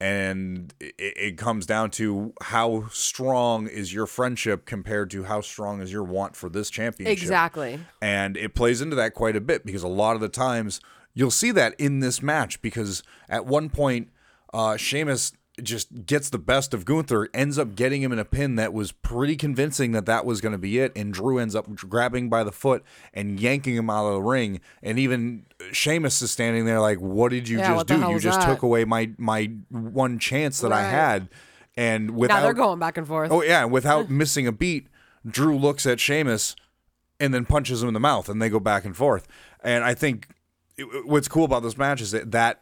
And it, it comes down to how strong is your friendship compared to how strong is your want for this championship. Exactly. And it plays into that quite a bit because a lot of the times you'll see that in this match because at one point, uh, Sheamus just gets the best of Gunther, ends up getting him in a pin that was pretty convincing that that was going to be it. And Drew ends up grabbing by the foot and yanking him out of the ring. And even Sheamus is standing there like, "What did you Yeah, just do? You just that?" took away my my one chance that I had." And Now without they're going back and forth. Oh yeah, without missing a beat, Drew looks at Sheamus and then punches him in the mouth, and they go back and forth. And I think what's cool about this match is that that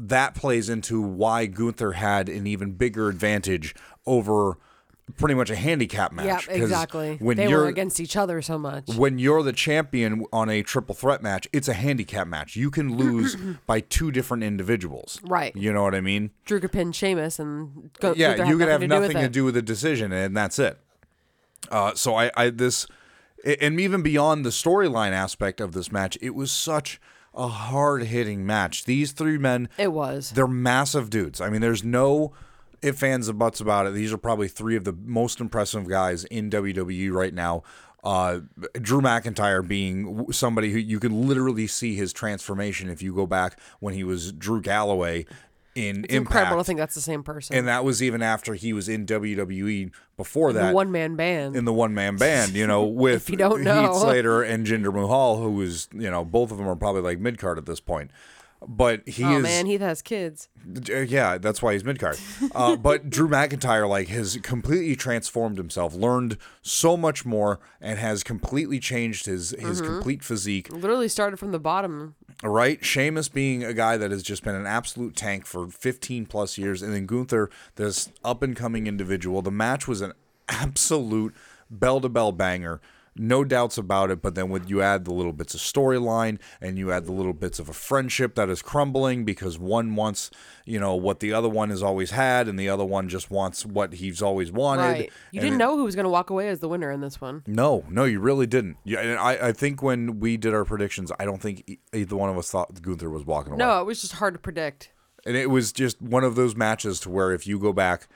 that plays into why Gunther had an even bigger advantage over pretty much a handicap match. yeah, exactly. When they you're were against each other so much. when you're the champion on a triple threat match, it's a handicap match. You can lose by two different individuals. Right. You know what I mean? Drew could pin Sheamus and go. yeah, you could have nothing to do with the decision, and that's it. Uh, so I, I this, and even beyond the storyline aspect of this match, it was such a hard hitting match. These three men, It was. they're massive dudes. I mean, there's no if fans and buts about it. These are probably three of the most impressive guys in WWE right now. Uh, Drew McIntyre being somebody who you can literally see his transformation if you go back when he was Drew Galloway in It's Impact. incredible to think that's the same person. And that was even after he was in WWE before the that. one man band. in the one man band, you know, with you don't know. Heath Slater and Jinder Mahal, who was, you know, both of them are probably like mid card at this point. But he is, oh is, man, he has kids. uh, yeah, that's why he's mid card. Uh, but Drew McIntyre like has completely transformed himself, learned so much more, and has completely changed his his Mm-hmm. complete physique. Literally started from the bottom. Right, Sheamus being a guy that has just been an absolute tank for 15 plus years, and then Gunther, this up and coming individual. The match was an absolute bell to bell banger, no doubts about it. But then when you add the little bits of storyline and you add the little bits of a friendship that is crumbling because one wants, you know, what the other one has always had, and the other one just wants what he's always wanted. Right. You and didn't it- know who was going to walk away as the winner in this one. no, no, you really didn't. Yeah, and I, I think when we did our predictions, I don't think either one of us thought Gunther was walking away. No, it was just hard to predict. And it was just one of those matches to where if you go back,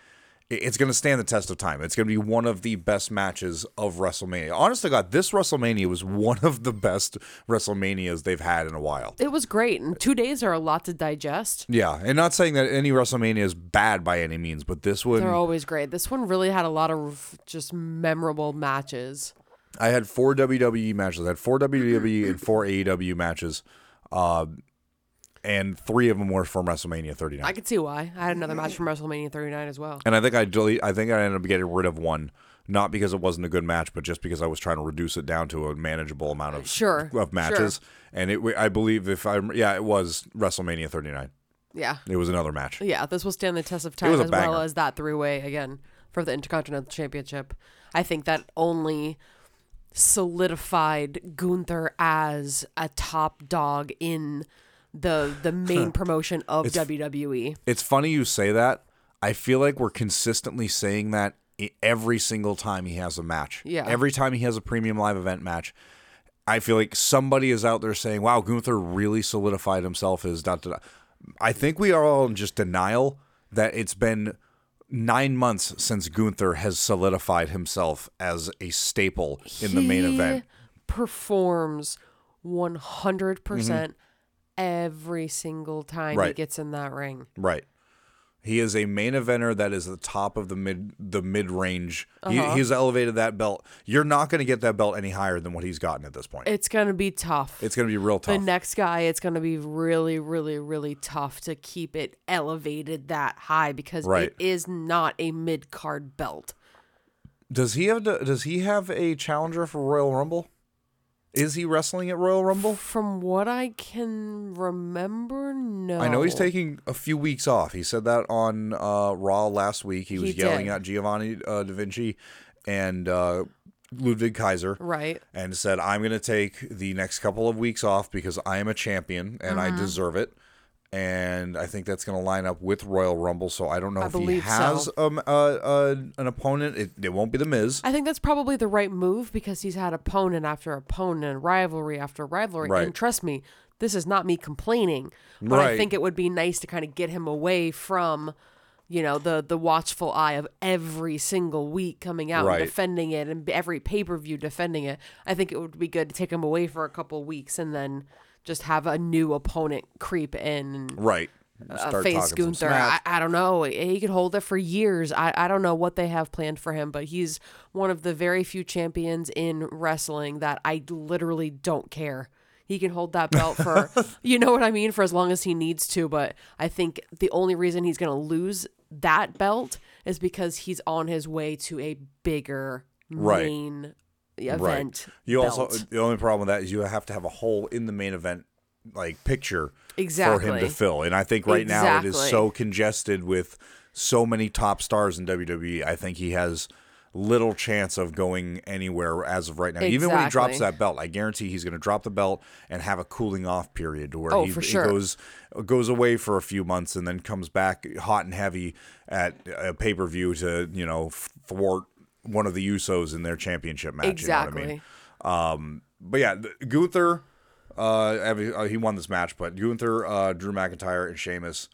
it's going to stand the test of time. It's going to be one of the best matches of WrestleMania. Honest to God, this WrestleMania was one of the best WrestleManias they've had in a while. It was great, and two days are a lot to digest. Yeah, and not saying that any WrestleMania is bad by any means, but this one, They're always great. This one really had a lot of just memorable matches. I had four WWE matches. I had four WWE and four AEW matches. Uh, and three of them were from WrestleMania 39. I could see why. I had another match from WrestleMania 39 as well. And I think I delete. I think I ended up getting rid of one, not because it wasn't a good match, but just because I was trying to reduce it down to a manageable amount of Sure, of matches. And it, I believe, if I, yeah, it was WrestleMania 39. Yeah. It was another match. Yeah, this will stand the test of time was a as well banger. as that three way again for the Intercontinental Championship. I think that only solidified Gunther as a top dog in the the main promotion of E. WWE. It's funny you say that. I feel like we're consistently saying that i- every single time he has a match. Yeah. Every time he has a premium live event match. I feel like somebody is out there saying, "Wow, Gunther really solidified himself as dot dot." dot." I think we are all in just denial that it's been nine months since Gunther has solidified himself as a staple in the main He event. performs 100% every single time he Mm-hmm. Gets in that ring. Right. He is a main eventer that is the top of the mid the mid range. He, he's elevated that belt. You're not going to get that belt any higher than what he's gotten at this point. It's going to be tough. it's going to be real tough. the next guy, it's going to be really, really, really tough to keep it elevated that high because Right. it is not a mid card belt. does he have does he have a challenger for Royal Rumble? Is he wrestling at Royal Rumble? From what I can remember, no. I know he's taking a few weeks off. He said that on uh, Raw last week. He was He yelling did. at Giovanni uh, Da Vinci and uh, Ludwig Kaiser. Right. and said, I'm going to take the next couple of weeks off because I am a champion and Mm-hmm. I deserve it. And I think that's going to line up with Royal Rumble. So I don't know I if he has so. um, uh, uh, an opponent. It, it won't be the Miz. I think that's probably the right move because he's had opponent after opponent, rivalry after rivalry. Right. And trust me, this is not me complaining, but I think it would be nice to kind of get him away from, you know, the the watchful eye of every single week coming out Right. and defending it and every pay per view defending it. I think it would be good to take him away for a couple weeks and then just have a new opponent creep in Right. uh, face Gunther. I. I don't know. He could hold it for years. I, I don't know what they have planned for him, but he's one of the very few champions in wrestling that I literally don't care. He can hold that belt for, you know what I mean, for as long as he needs to. But I think the only reason he's going to lose that belt is because he's on his way to a bigger Right. main event. You also the only problem with that is you have to have a hole in the main event like picture exactly. for him to fill. And I think right now it is so congested with so many top stars in WWE. I think he has little chance of going anywhere as of right now. Even when he drops that belt, I guarantee he's going to drop the belt and have a cooling off period to where Oh, he, for he goes goes away for a few months and then comes back hot and heavy at a pay per view to you know thwart one of the Usos in their championship match. exactly. You know what I mean? But yeah, Gunther, uh, uh, he won this match, but Gunther, uh, Drew McIntyre, and Sheamus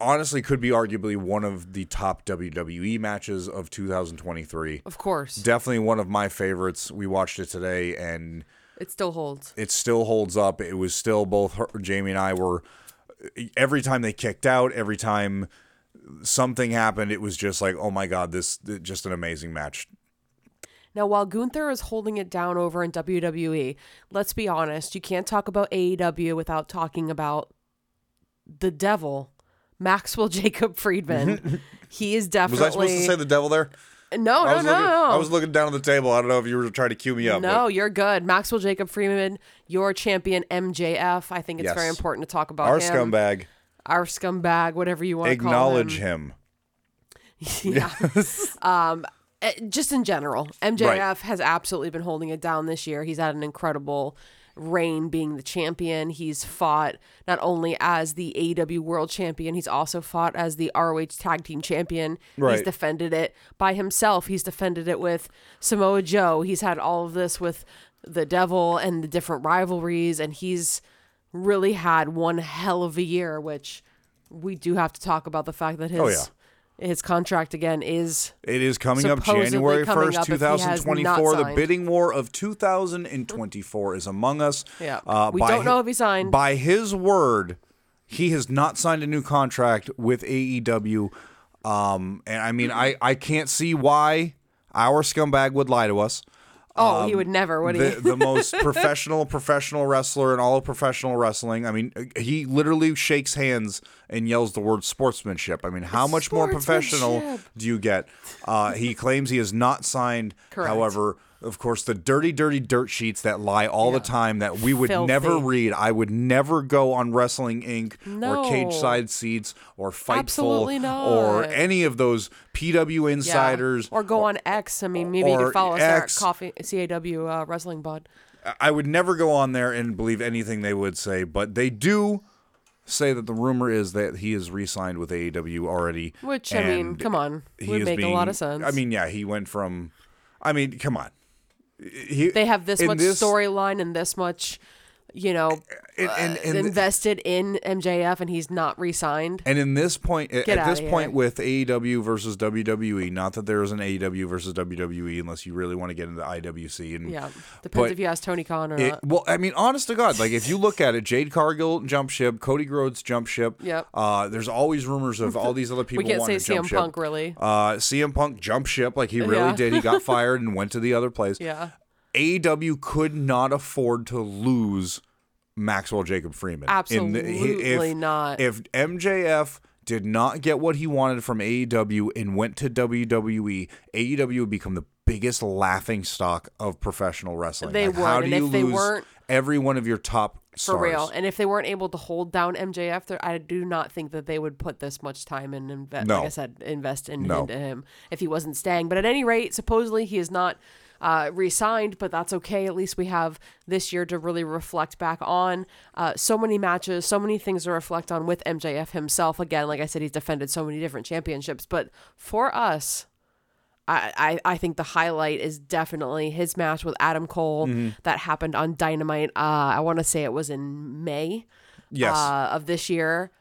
honestly could be arguably one of the top WWE matches of 2023. Of course. Definitely one of my favorites. We watched it today, and it still holds. it still holds up. It was still both her, Jamie and I were every time they kicked out, every time something happened, it was just like, oh my god, this just an amazing match. Now, while Gunther is holding it down over in WWE, let's be honest, you can't talk about AEW without talking about the devil, Maxwell Jacob Friedman. he is definitely. Was I supposed to say the devil there? no, I no, no, looking, no. I was looking down at the table. I don't know if you were trying to cue me up. no, you're good. Maxwell Jacob Friedman, your champion MJF. I think it's very important to talk about our him. scumbag. Our scumbag, whatever you want to call him. Acknowledge him. yeah. um, eh, just in general, MJF has absolutely been holding it down this year. He's had an incredible reign being the champion. He's fought not only as the AEW World Champion, he's also fought as the ROH Tag Team Champion. Right. He's defended it by himself. He's defended it with Samoa Joe. He's had all of this with the Devil and the different rivalries, and he's really had one hell of a year, which we do have to talk about the fact that his Oh, yeah. his contract again is It is coming up January coming 1st, up if he has not 2024. The bidding war of 2024 is among us. Yeah. Uh, We don't know if he signed. By his word, he has not signed a new contract with AEW. Um, and I mean, I, I can't see why our scumbag would lie to us. Oh he would never would he the, the most professional professional wrestler in all of professional wrestling. I mean, he literally shakes hands and yells the word sportsmanship. I mean, how much more professional do you get? Uh, he claims he has not signed. Correct. However, of course, the dirty, dirty dirt sheets that lie all the time that we would Filthy. never read. I would never go on Wrestling Inc. or No. Cageside Seats or Fightful or any of those PW Yeah. insiders. or go on X I mean maybe you or could follow us there at X. coffee CAW uh, wrestling bud I would never go on there and believe anything they would say, but they do say that the rumor is that he is re-signed with AEW already. which I mean come on he would make a lot of sense I mean, yeah, he went from. I mean, come on. He, they have this much this- storyline and this much you know and, and, uh, and, invested in MJF and he's not re-signed and in this point, at, Get at this point here. with AEW versus WWE, not that there is an AEW versus WWE, unless you really want to get into IWC and yeah depends if you ask Tony Khan or It, not well, I mean, honest to God, like if you look at it, Jade Cargill jump ship, Cody Rhodes jump ship. Yep. Uh, there's always rumors of all these other people we can't say CM ship. Punk really Uh, CM Punk jump ship like he really Yeah. did. He got fired and went to the other place. yeah AEW could not afford to lose Maxwell Jacob Friedman. In the- Absolutely if, not. If MJF did not get what he wanted from AEW and went to WWE, AEW would become the biggest laughing stock of professional wrestling. They Like, How do and you if they lose weren't- every one of your top stars? for real. And if they weren't able to hold down MJF, there, I do not think that they would put this much time and invest. No. Like I said, invest in, No. into him if he wasn't staying. But at any rate, supposedly he is not uh, re-signed, but that's okay. At least we have this year to really reflect back on. Uh, so many matches, so many things to reflect on with MJF himself. Again, like I said, he's defended so many different championships, but for us. I, I, I think the highlight is definitely his match with Adam Cole Mm-hmm. that happened on Dynamite. Uh, I want to say it was in May Yes. uh, of this year.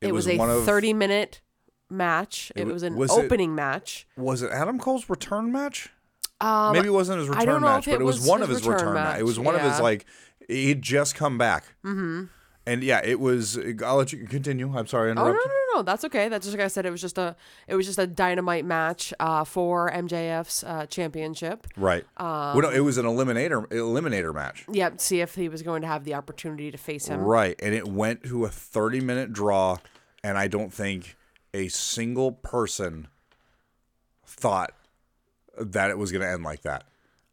It, It was, was a of- 30 minute match. It, wa- was an was it- opening match. was it Adam Cole's return match? Um, Maybe it wasn't his return match, but it was, one of his return return match. It was match, one of his like he'd just come back. Mm-hmm. And yeah, it was. I'll let you continue. I'm sorry, I Oh no, no, no, no, that's okay. That's just like I said. It was just a, it was just a dynamite match uh, for MJF's uh, championship. Right. well, no, it was an eliminator eliminator match. Yep. See if he was going to have the opportunity to face him. Right, and it went to a 30 minute draw, and I don't think a single person thought that it was going to end like that.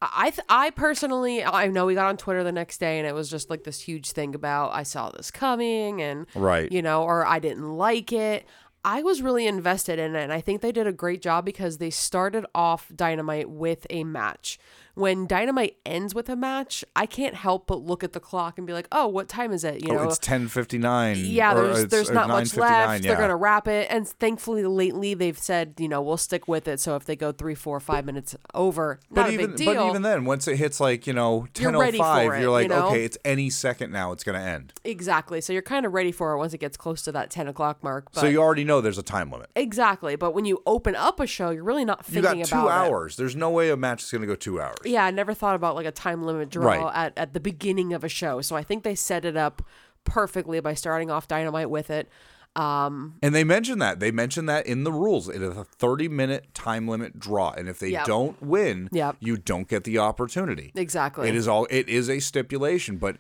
I th- I personally I know we got on Twitter the next day and it was just like this huge thing about I saw this coming and Right. you know or I didn't like it. I was really invested in it and I think they did a great job because they started off Dynamite with a match. When Dynamite ends with a match, I can't help but look at the clock and be like, "Oh, what time is it?" You Oh, know, it's 10:59. yeah, there's it's, there's uh, not much left. Yeah. They're gonna wrap it, and thankfully lately they've said you know we'll stick with it. So if they go three, four, five minutes over, not but a even big deal. but even then, once it hits like you know You're 10:05, it, you're like, you know? okay, it's any second now. It's gonna end. exactly. So you're kind of ready for it once it gets close to that ten o'clock mark. But so you already know there's a time limit. exactly. But when you open up a show, you're really not You thinking got two about it. hours. There's no way a match is gonna go two hours. Yeah, I never thought about like a time limit draw Right. at, at the beginning of a show. So I think they set it up perfectly by starting off Dynamite with it. Um, And they mentioned that. They mentioned that in the rules. It is a 30 minute time limit draw. And if they Yep. don't win, Yep. you don't get the opportunity. exactly. It is all it is a stipulation, but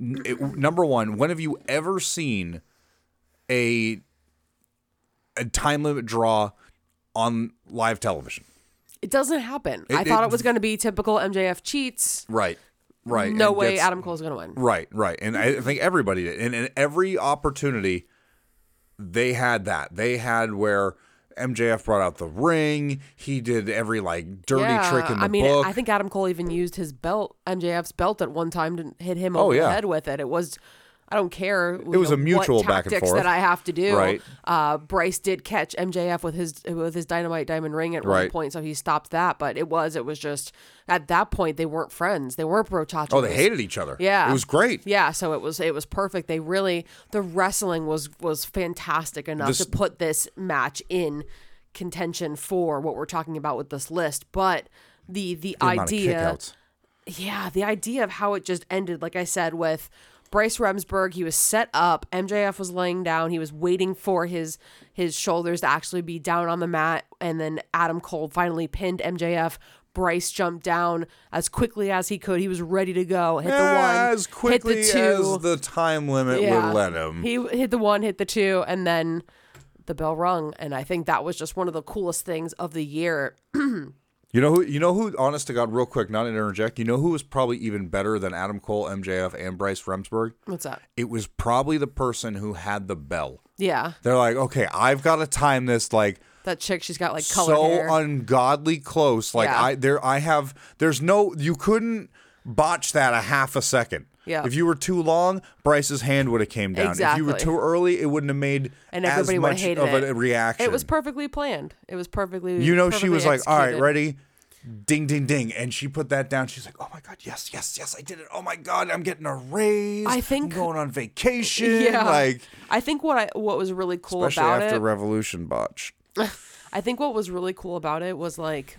it, number one, when have you ever seen a a time limit draw on live television? It doesn't happen. It- I thought it- it was going to be typical MJF cheats. Right. Right. No and way Adam Cole's going to win. Right, right. And I think everybody did. And in every opportunity, they had that. They had where MJF brought out the ring. He did every like dirty yeah, trick in the I mean, book. I think Adam Cole even used his belt, MJF's belt, at one time to hit him Oh, over yeah. the head with it. It was, I don't care. It was a mutual back and forth. that I have to do. Right. Uh, Bryce did catch MJF with his with his dynamite diamond ring at one point, so he stopped that. But it was it was just at that point they weren't friends. They weren't brochachos. oh, they hated each other. Yeah. It was great. Yeah, so it was it was perfect. They really the wrestling was was fantastic enough This- to put this match in contention for what we're talking about with this list. But the the, The idea yeah, the idea of how it just ended, like I said, with Bryce Remsburg, he was set up. MJF was laying down. He was waiting for his his shoulders to actually be down on the mat, and then Adam Cole finally pinned MJF. Bryce jumped down as quickly as he could. He was ready to go. Hit the one, as quickly hit the two. as the time limit Yeah. would let him. He hit the one, hit the two, and then the bell rung. And I think that was just one of the coolest things of the year. You know who? You know who? Honest to God, real quick, not to interject. You know who was probably even better than Adam Cole, MJF, and Bryce Remsburg? What's that? It was probably the person who had the bell. Yeah, They're like, okay, I've got to time this like that chick. She's got like colored so hair. ungodly close. Like Yeah. I there I have there's no you couldn't botch that a half a second. Yeah. If you were too long, Bryce's hand would have came down. Exactly. If you were too early, it wouldn't have made and as everybody have much hated of it. a reaction. It was perfectly planned. It was perfectly. you know, she was like, "All right, ready." Ding, ding, ding, and she put that down. She's like, "Oh my god, yes, yes, yes, I did it! Oh my god, I'm getting a raise. I think- I'm going on vacation. Yeah, like I think what I what was really cool especially about after it. Revolution botch. I think what was really cool about it was like,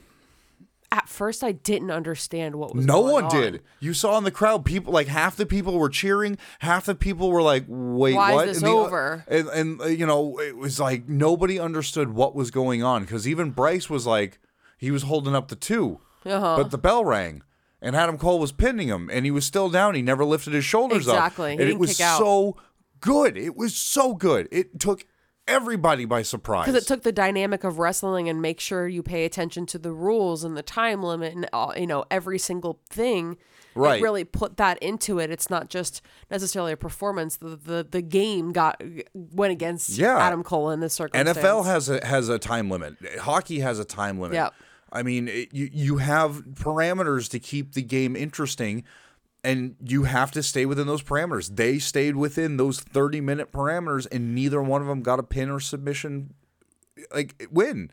at first I didn't understand what was. No one on. did. You saw in the crowd, people like half the people were cheering, half the people were like, "Wait, Why is what?" this and the- over? and, and uh, you know, it was like nobody understood what was going on because even Bryce was like, he was holding up the 2 Uh-huh. but the bell rang. And Adam Cole was pinning him, and he was still down. He never lifted his shoulders up. Exactly. And it was so good. It was so good. It took everybody by surprise. because it took the dynamic of wrestling and make sure you pay attention to the rules and the time limit and all, you know every single thing. Right. It really put that into it. It's not just necessarily a performance. The the, the game got went against Yeah. Adam Cole in this circumstance. NFL has a has a time limit. Hockey has a time limit. Yep. I mean, it, you you have parameters to keep the game interesting, and you have to stay within those parameters. They stayed within those thirty minute parameters, and neither one of them got a pin or submission like win.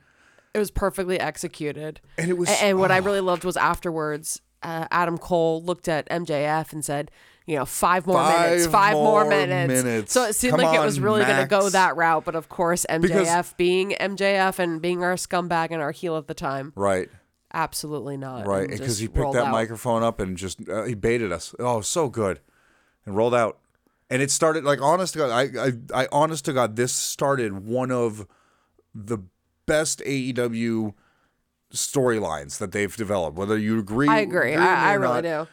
It was perfectly executed. And it was- A- And, what I really loved was afterwards, uh, Adam Cole looked at MJF and said, you know, five more minutes, Five five more, more minutes. minutes. So it seemed Come like it was really going to go that route. But of course, MJF Because- being MJF and being our scumbag and our heel at the time, Right. Absolutely not. Right, because he picked that out. microphone up and just uh, he baited us. Oh, so good, and rolled out, and it started like honest to God. I, I, I honest to God, this started one of the best AEW storylines that they've developed. Whether you agree, I agree. me I, I really do.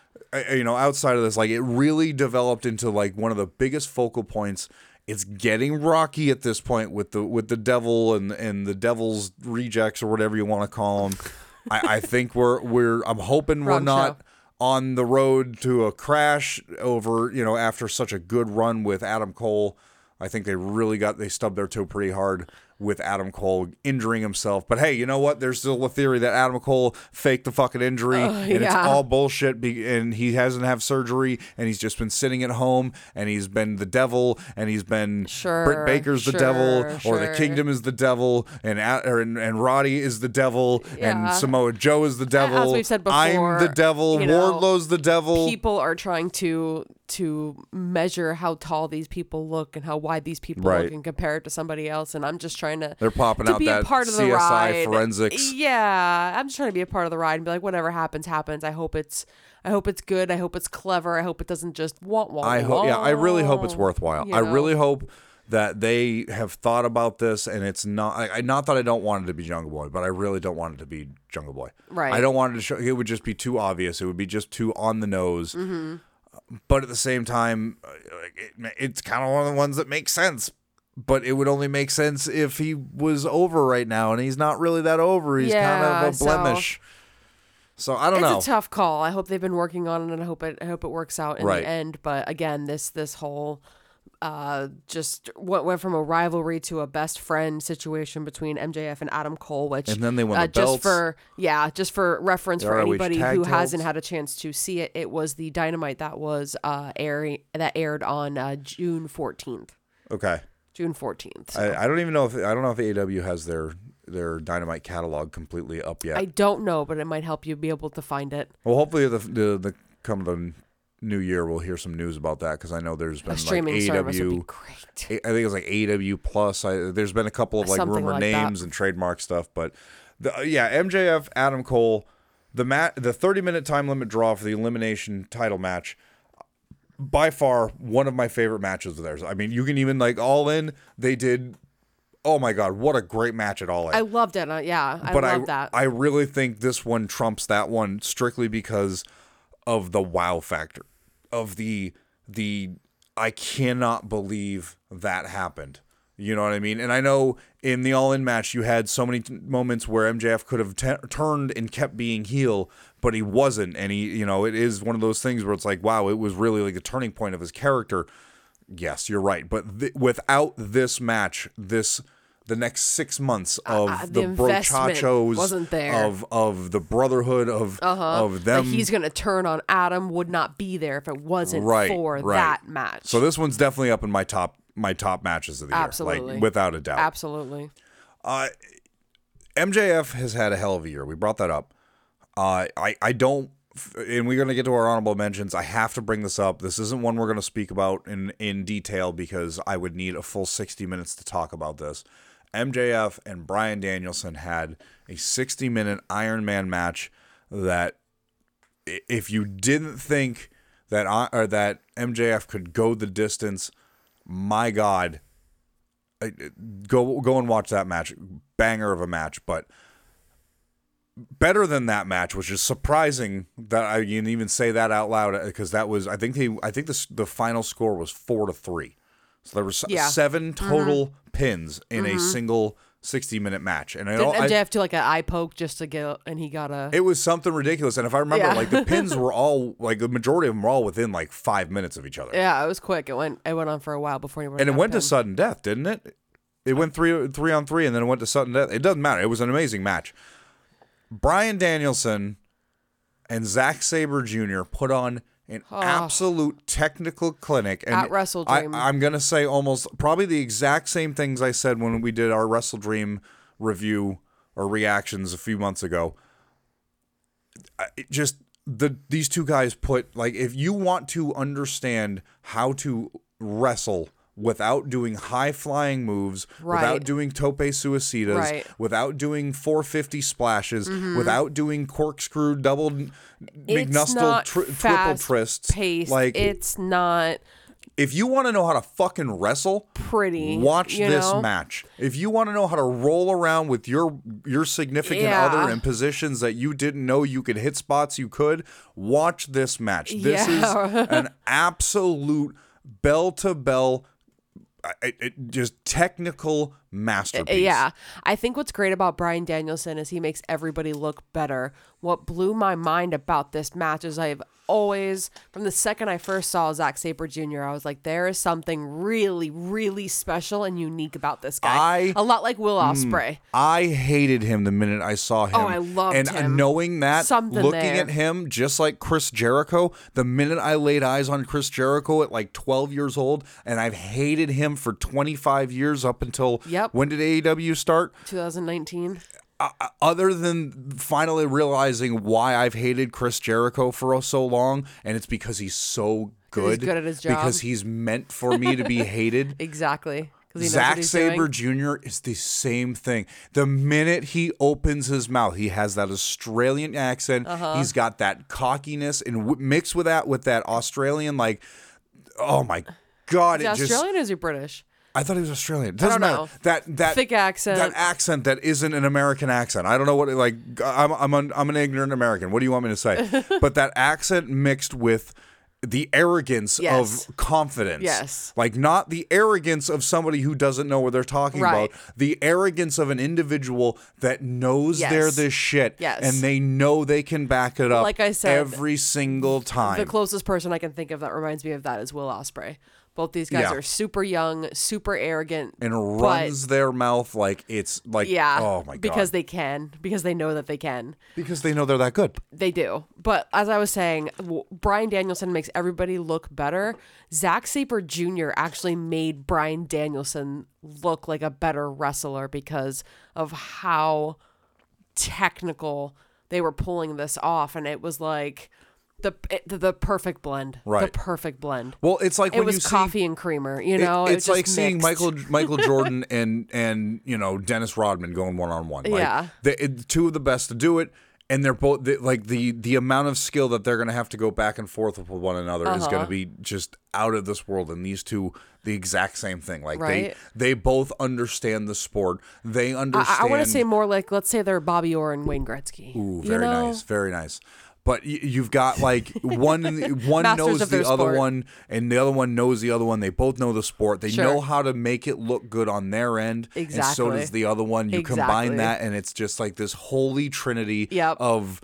You know, outside of this, like it really developed into like one of the biggest focal points. It's getting rocky at this point with the with the devil and and the devil's rejects or whatever you want to call them. I, I think we're we're. I'm hoping we're not show. on the road to a crash over you know after such a good run with Adam Cole. I think they really got they stubbed their toe pretty hard with Adam Cole injuring himself. But hey, you know what? There's still a theory that Adam Cole faked the fucking injury oh, and it's all bullshit. Be- and he hasn't have surgery and he's just been sitting at home and he's been the devil and he's been Sure, Britt Baker's the sure, devil or the. Kingdom is the devil and A- or, and, and Roddy is the devil and Samoa Joe is the devil. As we've said I'm the devil. you know, Wardlow's the devil. People are trying to to measure how tall these people look and how wide these people Right. look and compare it to somebody else. And I'm just trying to They're popping to out be that a part of the CSI ride. forensics. Yeah, I'm just trying to be a part of the ride and be like, whatever happens, happens. I hope it's, I hope it's good. I hope it's clever. I hope it doesn't just want want. I hope. Yeah, I really hope it's worthwhile. you I really hope that they have thought about this, and it's not. I, not that I don't want it to be Jungle Boy, but I really don't want it to be Jungle Boy. Right. I don't want it to show. It would just be too obvious. It would be just too on the nose. Mm-hmm. But at the same time, it, it's kind of one of the ones that makes sense. But it would only make sense if he was over right now, and he's not really that over. He's kind of a blemish. So, I don't It's know. It's a tough call. I hope they've been working on it, and I hope it. I hope it works out in Right. the end. But again, this this whole uh just went, went from a rivalry to a best friend situation between MJF and Adam Cole, which And then they won uh, the belts. just for yeah, just for reference The for ROH anybody who titles. hasn't had a chance to see it. It was the Dynamite that was uh airing that aired on uh, June fourteenth. okay. June fourteenth. I, I don't even know if I don't know if AW has their their Dynamite catalog completely up yet. I don't know, but it might help you be able to find it. well, hopefully the the, the come the new year we'll hear some news about that because I know there's been A streaming like service would be great. I think it's like AW plus. I, there's been a couple of like Something rumor like that. names and trademark stuff, but the, yeah, MJF Adam Cole, the mat the 30 minute time limit draw for the elimination title match. By far, one of my favorite matches of theirs. I mean, you can even like all in. They did. Oh my god, what a great match at all in. I loved it. Uh, yeah, I but love I, that. I really think this one trumps that one strictly because of the wow factor of the the I cannot believe that happened. You know what I mean? And I know in the All In match, you had so many t- moments where MJF could have t- turned and kept being heel, but he wasn't. And he, you know, it is one of those things where it's like, wow, it was really like a turning point of his character. Yes, you're right. But th- without this match, this the next six months of uh, the, the brochachos wasn't there. of of the brotherhood of uh-huh. of them. that he's going to turn on Adam would not be there if it wasn't Right, for right. that match. so this one's definitely up in my top my top matches of the year, Absolutely. like without a doubt. Absolutely. Uh, MJF has had a hell of a year. We brought that up. Uh, I I don't, and we're gonna get to our honorable mentions. I have to bring this up. This isn't one we're gonna speak about in in detail because I would need a full sixty minutes to talk about this. MJF and Bryan Danielson had a sixty minute Iron Man match that if you didn't think that I, or that MJF could go the distance, my God, go go and watch that match. Banger of a match, but better than that match, which is surprising that I can even say that out loud uh, because that was I think he I think the the final score was four to three, so there was Yeah. 7 mm-hmm. total pins in a mm-hmm. single sixty minute match, and I, Did I- MJF do like an eye poke just to get, and he got a. it was something ridiculous. And if I remember, Yeah. like the pins were all like the majority of them were all within like five minutes of each other, yeah, it was quick. It went. It went on for a while before he. and it went to sudden death, didn't it? It went three three on three, and then it went to sudden death. It doesn't matter. It was an amazing match. Bryan Danielson and Zack Sabre Jr. put on an absolute technical clinic and At Wrestle I, Dream. I'm gonna say almost probably the exact same things I said when we did our WrestleDream review or reactions a few months ago. It just the these two guys put like if you want to understand how to wrestle without doing high flying moves, Right. without doing tope suicidas, Right. Mm-hmm. without doing 450 splashes, without doing corkscrew double McNustle tri- triple paced. Like it's not if you want to know how to fucking wrestle, pretty. watch this know? match. If you want to know how to roll around with your your significant Yeah. other in positions that you didn't know you could hit spots you could, watch this match. This Yeah. is an absolute bell to bell It, just technical masterpiece. Yeah. I think what's great about Bryan Danielson is he makes everybody look better. What blew my mind about this match is I've always, from the second I first saw Zack Sabre Jr., I was like, there is something really, really special and unique about this guy. I- A lot like Will hmm. Ospreay. I hated him the minute I saw oh, him. Oh, I loved and uh, him. knowing that, Something looking there. at him just like Chris Jericho, the minute I laid eyes on Chris Jericho at like 12 years old, and I've hated him for 25 years up until Yep. when did AEW start? 2019. Other than finally realizing why I've hated Chris Jericho for so long, and it's because he's so good, good at his job. because he's meant for me to be hated. exactly. Zack Sabre. Jr. is the same thing. The minute he opens his mouth, he has that Australian accent. Uh-huh. He's got that cockiness, and w- mixed with that, with that Australian, like, oh my god, Is it he just. Australian or is he British? I thought he was Australian. It doesn't don't matter. know. That that Thick accent. That accent that isn't an American accent. I don't know what like. I'm I'm an, I'm an ignorant American. What do you want me to say? but that accent mixed with the arrogance Yes. of confidence. Yes. Like not the arrogance of somebody who doesn't know what they're talking Right. about. The arrogance of an individual that knows Yes. they're this shit. Yes. And they know they can back it up. Like I said, every single time. The closest person I can think of that reminds me of that is Will Ospreay. Both these guys Yeah. are super young, super arrogant, and runs their mouth like it's like yeah, oh my god because they can, because they know that they can. because they know they're that good. They do. But as I was saying, w- Bryan Danielson makes everybody look better. Zack Sabre Jr. actually made Bryan Danielson look like a better wrestler because of how technical they were pulling this off, and it was like the it, the, the perfect blend. Right. The perfect blend. Well, it's like It when you was see coffee and creamer, you know. It it's just like seeing mixed. Michael Michael Jordan and and you know Dennis Rodman going one on one. Like, Yeah. the, it, two of the best to do it, and they're both they, like the the amount of skill that they're going to have to go back and forth with one another is Uh-huh. going to be just out of this world. And these two, the exact same thing. Like Right. they they both understand the sport. They understand. I want to say more like let's say they're Bobby Orr and Wayne Gretzky. Ooh, you very know? nice, very nice. But you've got like one one knows the other sport. one, and the other one knows the other one. They both know the sport. They Sure. know how to make it look good on their end, exactly and so does the other one. You combine that, and it's just like this holy trinity Yep. of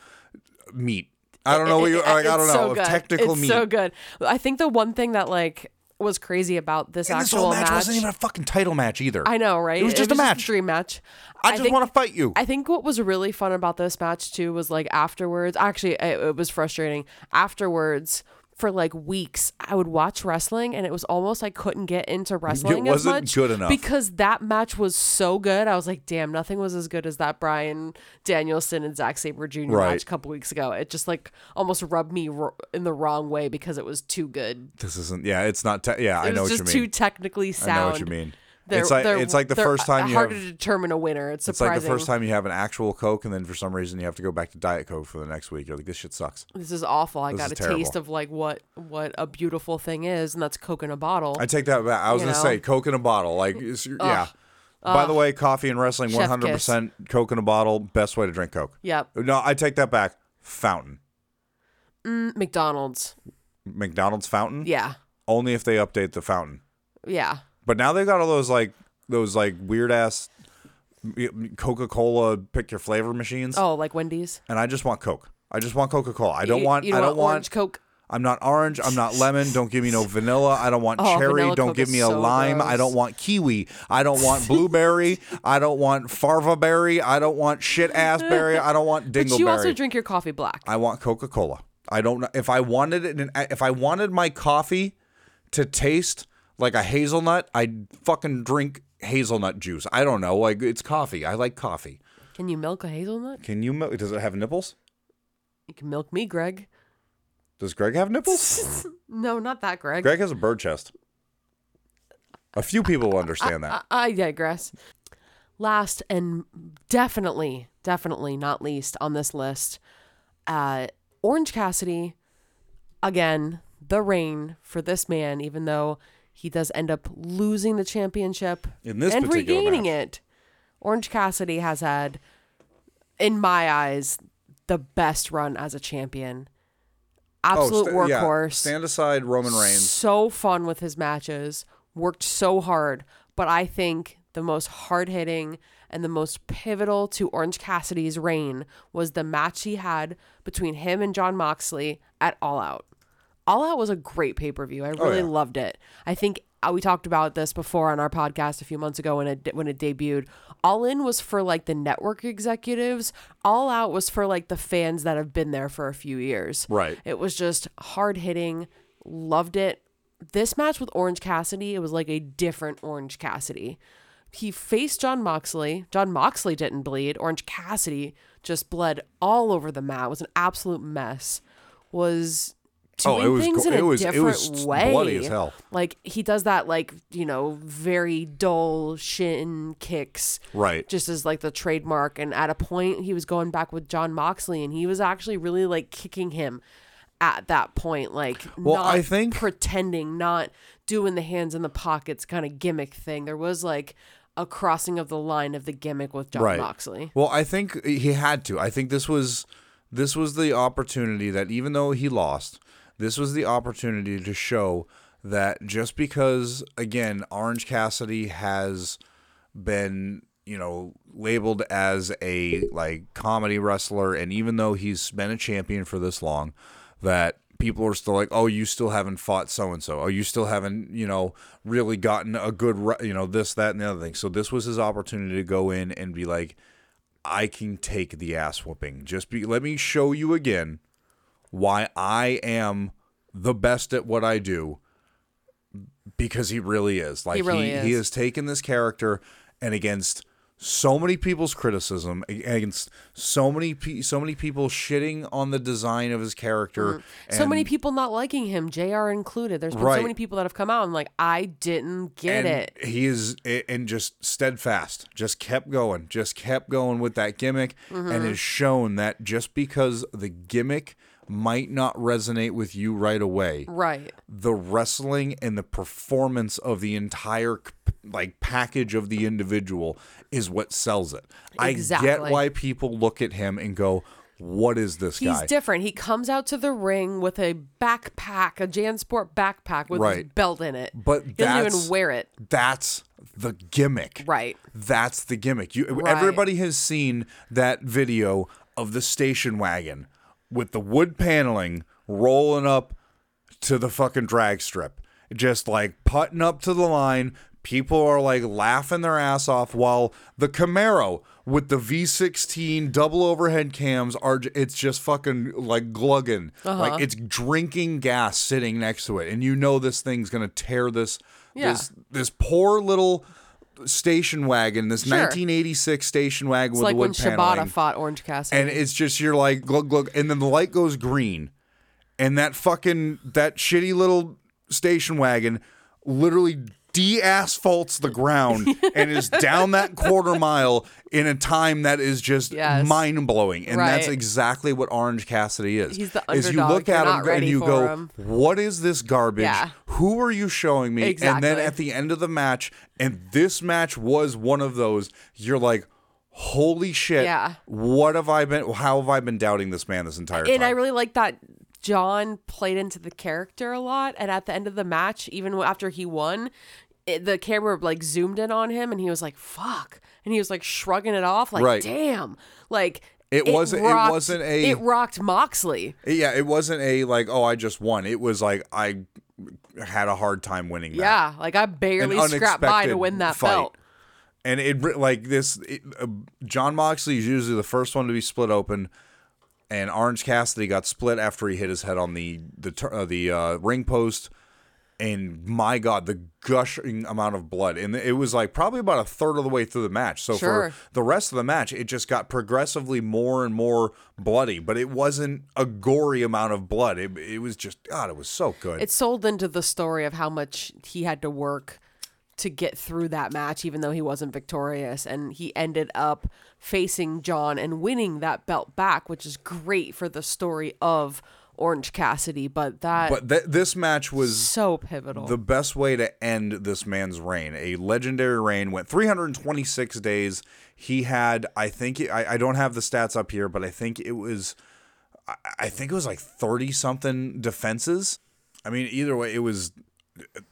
meat. I don't know what you like. I don't know so of technical it's meat. so good. I think the one thing that like was crazy about this and this actual whole match, wasn't even a fucking title match either. I know, right? It was just a match. a dream match. I just think- want to fight you. I think what was really fun about this match too was like afterwards. Actually, it, it was frustrating. Afterwards, for like weeks, I would watch wrestling, and it was almost I couldn't get into wrestling as wasn't much good enough. because that match was so good. I was like, damn, nothing was as good as that Bryan Danielson and Zack Sabre Jr. Right. match a couple weeks ago. It just like almost rubbed me ro- in the wrong way because it was too good. this isn't. Yeah, it's not. Te- yeah, It I know what you mean. too technically sound. I know what you mean. They're- it's like it's like the first time you have harder to determine a winner. It's It's like the first time you have an actual Coke, and then for some reason you have to go back to Diet Coke for the next week. You're like, this shit sucks. This is awful. I This got a taste of like what what a beautiful thing is, and that's Coke in a bottle. I take that back. I was You gonna know? say Coke in a bottle. Like, yeah. By the way, coffee and wrestling, one hundred percent Coke in a bottle. Best way to drink Coke. yep. No, I take that back. Fountain, Mm, McDonald's. McDonald's fountain. Yeah. Only if they update the fountain. Yeah. But now they've got all those like those like weird ass Coca Cola pick your flavor machines, Oh, like Wendy's. and I just want Coke. I just want Coca Cola. I don't You- want. You I don't don't want want. orange Coke. I'm not orange. I'm not lemon. Don't give me no vanilla. I don't want Oh, cherry. Don't give me a so lime. I don't want kiwi. I don't want blueberry. I don't want farva berry. I don't want shit ass berry. I don't want dingleberry. But you also drink your coffee black. I want Coca Cola. I don't know if I wanted it. In, if I wanted my coffee to taste like a hazelnut, I'd fucking drink hazelnut juice. I don't know. Like it's coffee. I like coffee. Can you milk a hazelnut? Can you milk? Does it have nipples? You can milk me, Greg. Does Greg have nipples? No, not that, Greg. Greg has a bird chest. A few people will understand that. I, I digress. Last and definitely, definitely not least on this list, uh, Orange Cassidy. Again, the rain for this man, even though he does end up losing the championship In this and regaining match. it. Orange Cassidy has had, in my eyes, the best run as a champion. Oh, Absolute sta- yeah, workhorse Stand aside, Roman Reigns. so fun with his matches, worked so hard, but I think the most hard hitting and the most pivotal to Orange Cassidy's reign was the match he had between him and Jon Moxley at All Out. All Out was a great pay per view. I really yeah. loved it. I think uh, we talked about this before on our podcast a few months ago when it when it debuted. All In was for like the network executives. All Out was for like the fans that have been there for a few years. Right. It was just hard hitting. Loved it. This match with Orange Cassidy, it was like a different Orange Cassidy. He faced Jon Moxley. Jon Moxley didn't bleed. Orange Cassidy just bled all over the mat. It was an absolute mess. Was Oh, doing it was things go- in a it was- it different was way. bloody as hell. Like he does that, like you know, very dull shin kicks Right. just as like the trademark. And at a point, he was going back with Jon Moxley, and he was actually really like kicking him at that point, like Well, not I think- pretending, not doing the hands in the pockets kind of gimmick thing. There was like a crossing of the line of the gimmick with Jon right. Moxley. Well, I think he had to. I think this was this was the opportunity that even though he lost, this was the opportunity to show that just because again Orange Cassidy has been you know labeled as a like comedy wrestler and even though he's been a champion for this long that people are still like oh you still haven't fought so and so oh you still haven't you know really gotten a good re- you know this that and the other thing. So this was his opportunity to go in and be like I can take the ass whooping. Just be let me show you again why I am the best at what I do because he really is. Like he really he, is. has taken this character and against so many people's criticism, against so many pe- so many people shitting on the design of his character. Mm-hmm. so many people not liking him, Jr. included. There's been Right. so many people that have come out and like, I didn't get and it. He is and just steadfast, just kept going, just kept going with that gimmick, Mm-hmm. and has shown that just because the gimmick might not resonate with you right away, Right. the wrestling and the performance of the entire like package of the individual is what sells it. I get why people look at him and go, "What is this He's guy?" He's different. He comes out to the ring with a backpack, a JanSport backpack with his belt in it. But he doesn't that's- even wear it. That's the gimmick. Right. That's the gimmick. You Right. everybody has seen that video of the station wagon with the wood paneling rolling up to the fucking drag strip. Just like putting up to the line. People are like laughing their ass off while the Camaro with the V16 double overhead cams are it's just fucking like glugging. Uh-huh. Like it's drinking gas sitting next to it. And you know this thing's going to tear this Yeah. this this poor little station wagon, this Sure. 1986 station wagon It's with like the when wood Shibata paneling. fought Orange Cassidy. and it's just you're like glug glug, and then the light goes green, and that fucking that shitty little station wagon literally de-asphalts the ground and is down that quarter mile in a time that is just Yes. mind blowing, and that's exactly what Orange Cassidy is. He's the is you underdog. look You're at him and you go, him. "What is this garbage? Yeah. Who are you showing me?" And then at the end of the match, and this match was one of those. You're like. Holy shit! Yeah. What have I been? How have I been doubting this man this entire time? and I really like that Jon played into the character a lot. And at the end of the match, even after he won, it, the camera like zoomed in on him, and he was like, "Fuck," and he was like shrugging it off, like, Right. "Damn," like. It wasn't- it wasn't a- It rocked Moxley. Yeah, it wasn't a like, oh, I just won. It was like I had a hard time winning that. Yeah, like I barely scrapped by to win that fight. belt. and it like this. It, uh, Jon Moxley is usually the first one to be split open, and Orange Cassidy got split after he hit his head on the the uh, the uh, ring post. And my God, the gushing amount of blood, and it was like probably about a third of the way through the match. So Sure. for the rest of the match, it just got progressively more and more bloody, but it wasn't a gory amount of blood. It, it was just God, it was so good. It sold into the story of how much he had to work to get through that match, even though he wasn't victorious. And he ended up facing Jon and winning that belt back, which is great for the story of Orange Cassidy. But that but th- this match was so pivotal. the best way to end this man's reign. A legendary reign went 326 days. He had, I think, I, I don't have the stats up here, but I think it was, I, I think it was like 30 something defenses. I mean, either way, it was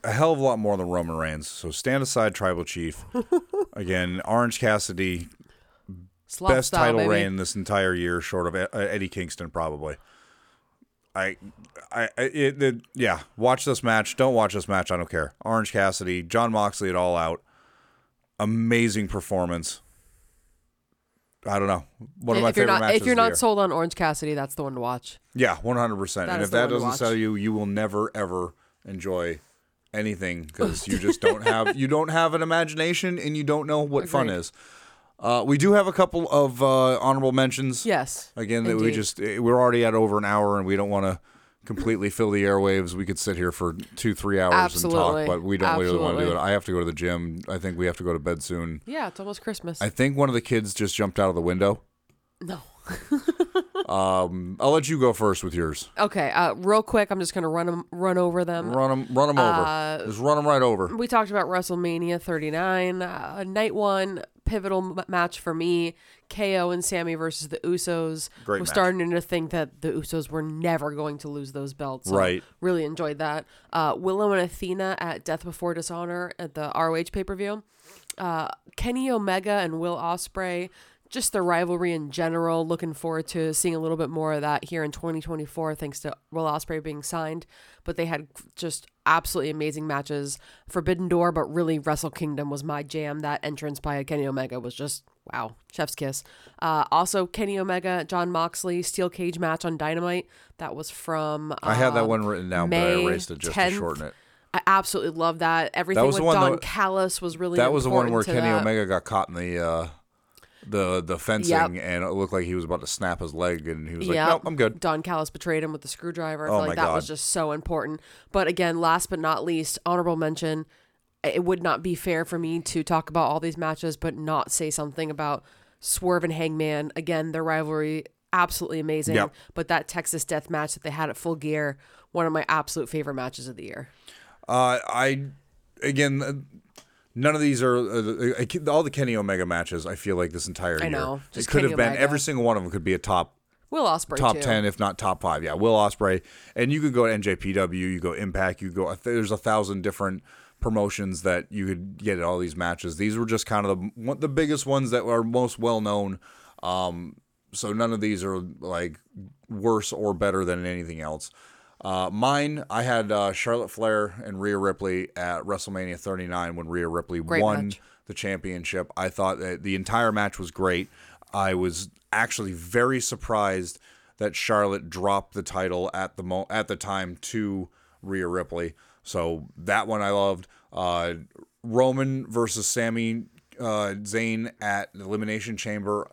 a hell of a lot more than Roman Reigns. So stand aside, Tribal Chief. Again, Orange Cassidy, Slop best style, title baby. reign this entire year, short of Eddie Kingston, probably. I, I, it, it, yeah. Watch this match. Don't watch this match. I don't care. Orange Cassidy, Jon Moxley, it all out. Amazing performance. I don't know. One of my if you're favorite not matches. if you're not sold on Orange Cassidy, that's the one to watch. yeah, one hundred percent. And if that doesn't sell you, you will never ever enjoy anything because you just don't have you don't have an imagination and you don't know what fun is. Uh, we do have a couple of uh, honorable mentions. Yes. Again, that we indeed. just eh, we're already at over an hour, and we don't want to completely fill the airwaves. We could sit here for two, three hours Absolutely. and talk, but we don't really want to do it. Absolutely. I have to go to the gym. I think we have to go to bed soon. Yeah, it's almost Christmas. I think one of the kids just jumped out of the window. no. Um, I'll let you go first with yours. Okay. Uh, real quick, I'm just gonna run 'em- run over them. Run them, run them Uh, over. Just run them right over. We talked about WrestleMania 39, uh, night one pivotal m- match for me. KO and Sami versus the Usos. Great was match. starting to think that the Usos were never going to lose those belts. so Right. Really enjoyed that. Uh, Willow and Athena at Death Before Dishonor at the ROH pay per view. Uh, Kenny Omega and Will Ospreay. Just the rivalry in general. Looking forward to seeing a little bit more of that here in 2024, thanks to Will Ospreay being signed. But they had just absolutely amazing matches. Forbidden Door, but really Wrestle Kingdom was my jam. That entrance by Kenny Omega was just wow, chef's kiss. Uh, also, Kenny Omega, Jon Moxley, steel cage match on Dynamite. That was from. I had that uh, one written down, May but I erased it just 10th. to shorten it. I absolutely love that. Everything was with Don that- Callis was really That was the one where Kenny that. Omega got caught in the uh, the the fencing, and it looked like he was about to snap his leg, and he was like. "Nope, I'm good." Don Callis betrayed him with the screwdriver. I Oh feel my like that was just so important. But again, last but not least, honorable mention. It would not be fair for me to talk about all these matches, but not say something about Swerve and Hangman. Again, their rivalry absolutely amazing. Yep. But that Texas Death match that they had at Full Gear, one of my absolute favorite matches of the year. Uh, I again, none of these are uh, uh, all the Kenny Omega matches. I feel like this entire I year, know, it could Kenny have been Omega. every single one of them could be a top Will Ospreay top too. ten, if not top five. Yeah, Will Ospreay, and you could go to NJPW, you go Impact, you go. There's a thousand different promotions that you could get at all these matches. These were just kind of the one- the biggest ones that are most well known. Um, so none of these are like worse or better than anything else. Uh, mine, I had uh, Charlotte Flair and Rhea Ripley at WrestleMania 39 when Rhea Ripley Great won match. the championship. I thought that the entire match was great. I was actually very surprised that Charlotte dropped the title at the mo- at the time to Rhea Ripley. So that one I loved. Uh, Roman versus Sami uh, Zayn at the Elimination Chamber.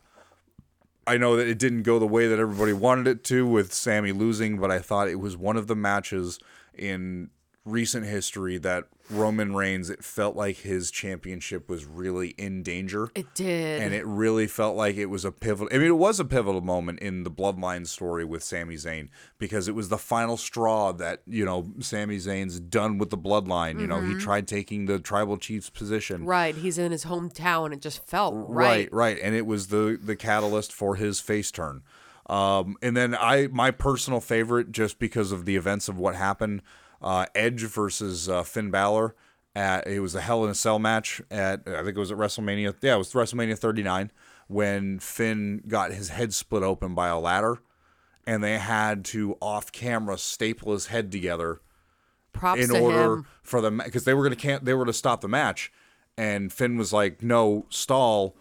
I know that it didn't go the way that everybody wanted it to with Sami losing, but I thought it was one of the matches in recent history that Roman Reigns, it felt like his championship was really in danger. It did. And it really felt like it was a pivotal. I mean, it was a pivotal moment in the Bloodline story with Sami Zayn because it was the final straw that you know Sami Zayn's done with the Bloodline. You know, he tried taking the Tribal Chief's position. right. He's in his hometown. It just felt right. Right, right, and it was the the catalyst for his face turn. Um, and then I my personal favorite, just because of the events of what happened, uh, Edge versus uh, Finn Balor. At it was a Hell in a Cell match at I think it was at WrestleMania. Yeah, it was WrestleMania 39. when Finn got his head split open by a ladder, and they had to off camera staple his head together Props in to order him. for the because they were gonna can't they were to stop the match, and Finn was like, "No, stall."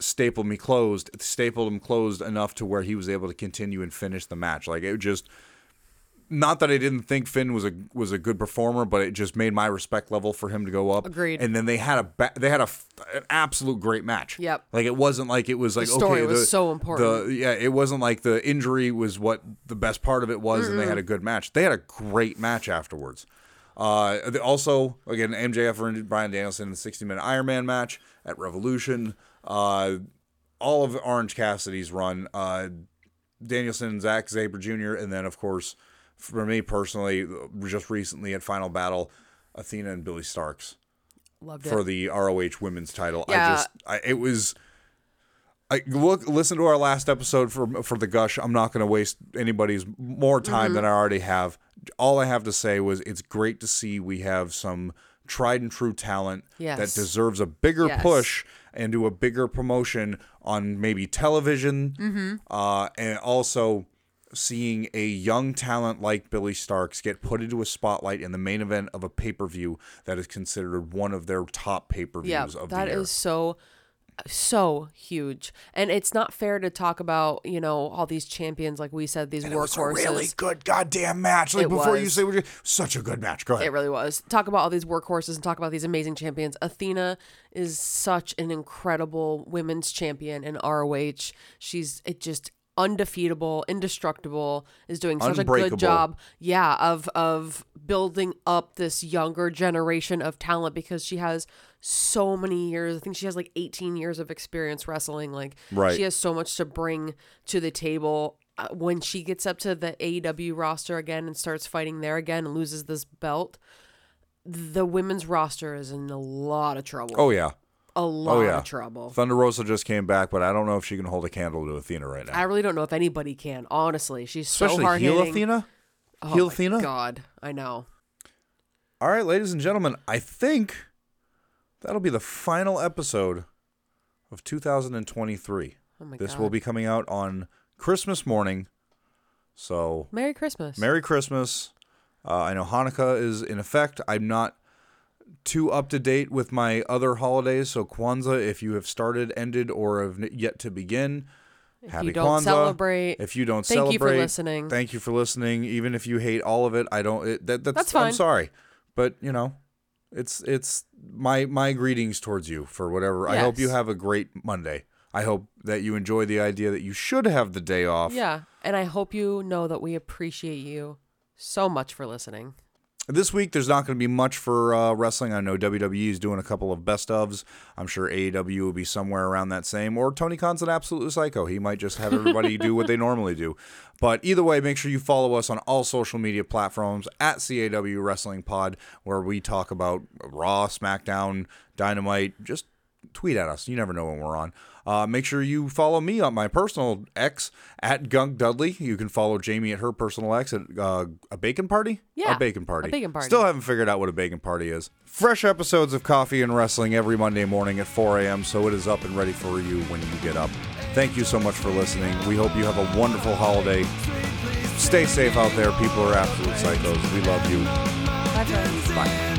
Staple me closed, stapled him closed enough to where he was able to continue and finish the match. Like it just, not that I didn't think Finn was a was a good performer, but it just made my respect level for him to go up. Agreed. And then they had a ba- they had a f- an absolute great match. Yep. Like it wasn't like it was like story okay, was the, so important. The yeah, it wasn't like the injury was what the best part of it was, and they had a good match. They had a great match afterwards. Uh, also, again, MJF and Bryan Danielson in the 60 minute Iron Man match at Revolution. Uh, all of Orange Cassidy's run. Uh, Danielson, Zack Sabre Jr., and then, of course, for me personally, just recently at Final Battle, Athena and Billie Starkz Loved it. for the ROH Women's Title. I Yeah. just, I, it was. I look, listen to our last episode for for the gush. I'm not going to waste anybody's more time Mm-hmm. than I already have. All I have to say was it's great to see we have some tried and true talent Yes. that deserves a bigger Yes. push and do a bigger promotion on maybe television, Mm-hmm. uh, and also seeing a young talent like Billie Starkz get put into a spotlight in the main event of a pay per view that is considered one of their top pay per yeah, views of that the year. is so so huge. And it's not fair to talk about, you know, all these champions like we said these It was a workhorses. really good goddamn match. Like It before you say such a good match. Go ahead. It really was. Talk about all these workhorses and talk about these amazing champions. Athena is such an incredible women's champion in ROH. She's it just undefeatable, indestructible, is doing such a good job. Yeah, of of building up this younger generation of talent because she has so many years. I think she has like 18 years of experience wrestling. Like Right. she has so much to bring to the table. Uh, when she gets up to the AEW roster again and starts fighting there again and loses this belt, the women's roster is in a lot of trouble. Oh yeah. A lot yeah. of trouble. Thunder Rosa just came back, but I don't know if she can hold a candle to Athena right now. I really don't know if anybody can. Honestly, she's so Especially hard heel. Athena. Oh heel my Athena. God, I know. All right, ladies and gentlemen, I think that'll be the final episode of 2023. Oh my this God. will be coming out on Christmas morning. So Merry Christmas. Merry Christmas. Uh, I know Hanukkah is in effect. I'm not too up to date with my other holidays. So Kwanzaa, if you have started, ended, or have yet to begin, happy you don't Kwanzaa. celebrate, if you don't thank you for celebrate, listening. Thank you for listening. Even if you hate all of it, I don't. It, that, that's, That's I'm sorry, but you know, it's it's my my greetings towards you for whatever. I hope you have a great Monday. I hope that you enjoy the idea that you should have the day off. Yeah, and I hope you know that we appreciate you so much for listening. This week, there's not going to be much for uh, wrestling. I know WWE is doing a couple of best ofs. I'm sure AEW will be somewhere around that same. Or Tony Khan's an absolute psycho. He might just have everybody do what they normally do. But either way, make sure you follow us on all social media platforms at CAW Wrestling Pod, where we talk about Raw, SmackDown, Dynamite. Just tweet at us. You never know when we're on. Uh, make sure you follow me on my personal X at Gunk Dudley. You can follow Jamie at her personal X at uh, a bacon party. Yeah, a bacon party. a bacon party. Still haven't figured out what a bacon party is. Fresh episodes of Coffee and Wrestling every Monday morning at 4 a.m. So it is up and ready for you when you get up. Thank you so much for listening. We hope you have a wonderful holiday. Stay safe out there. People are absolute psychos. We love you. Bye. Bye.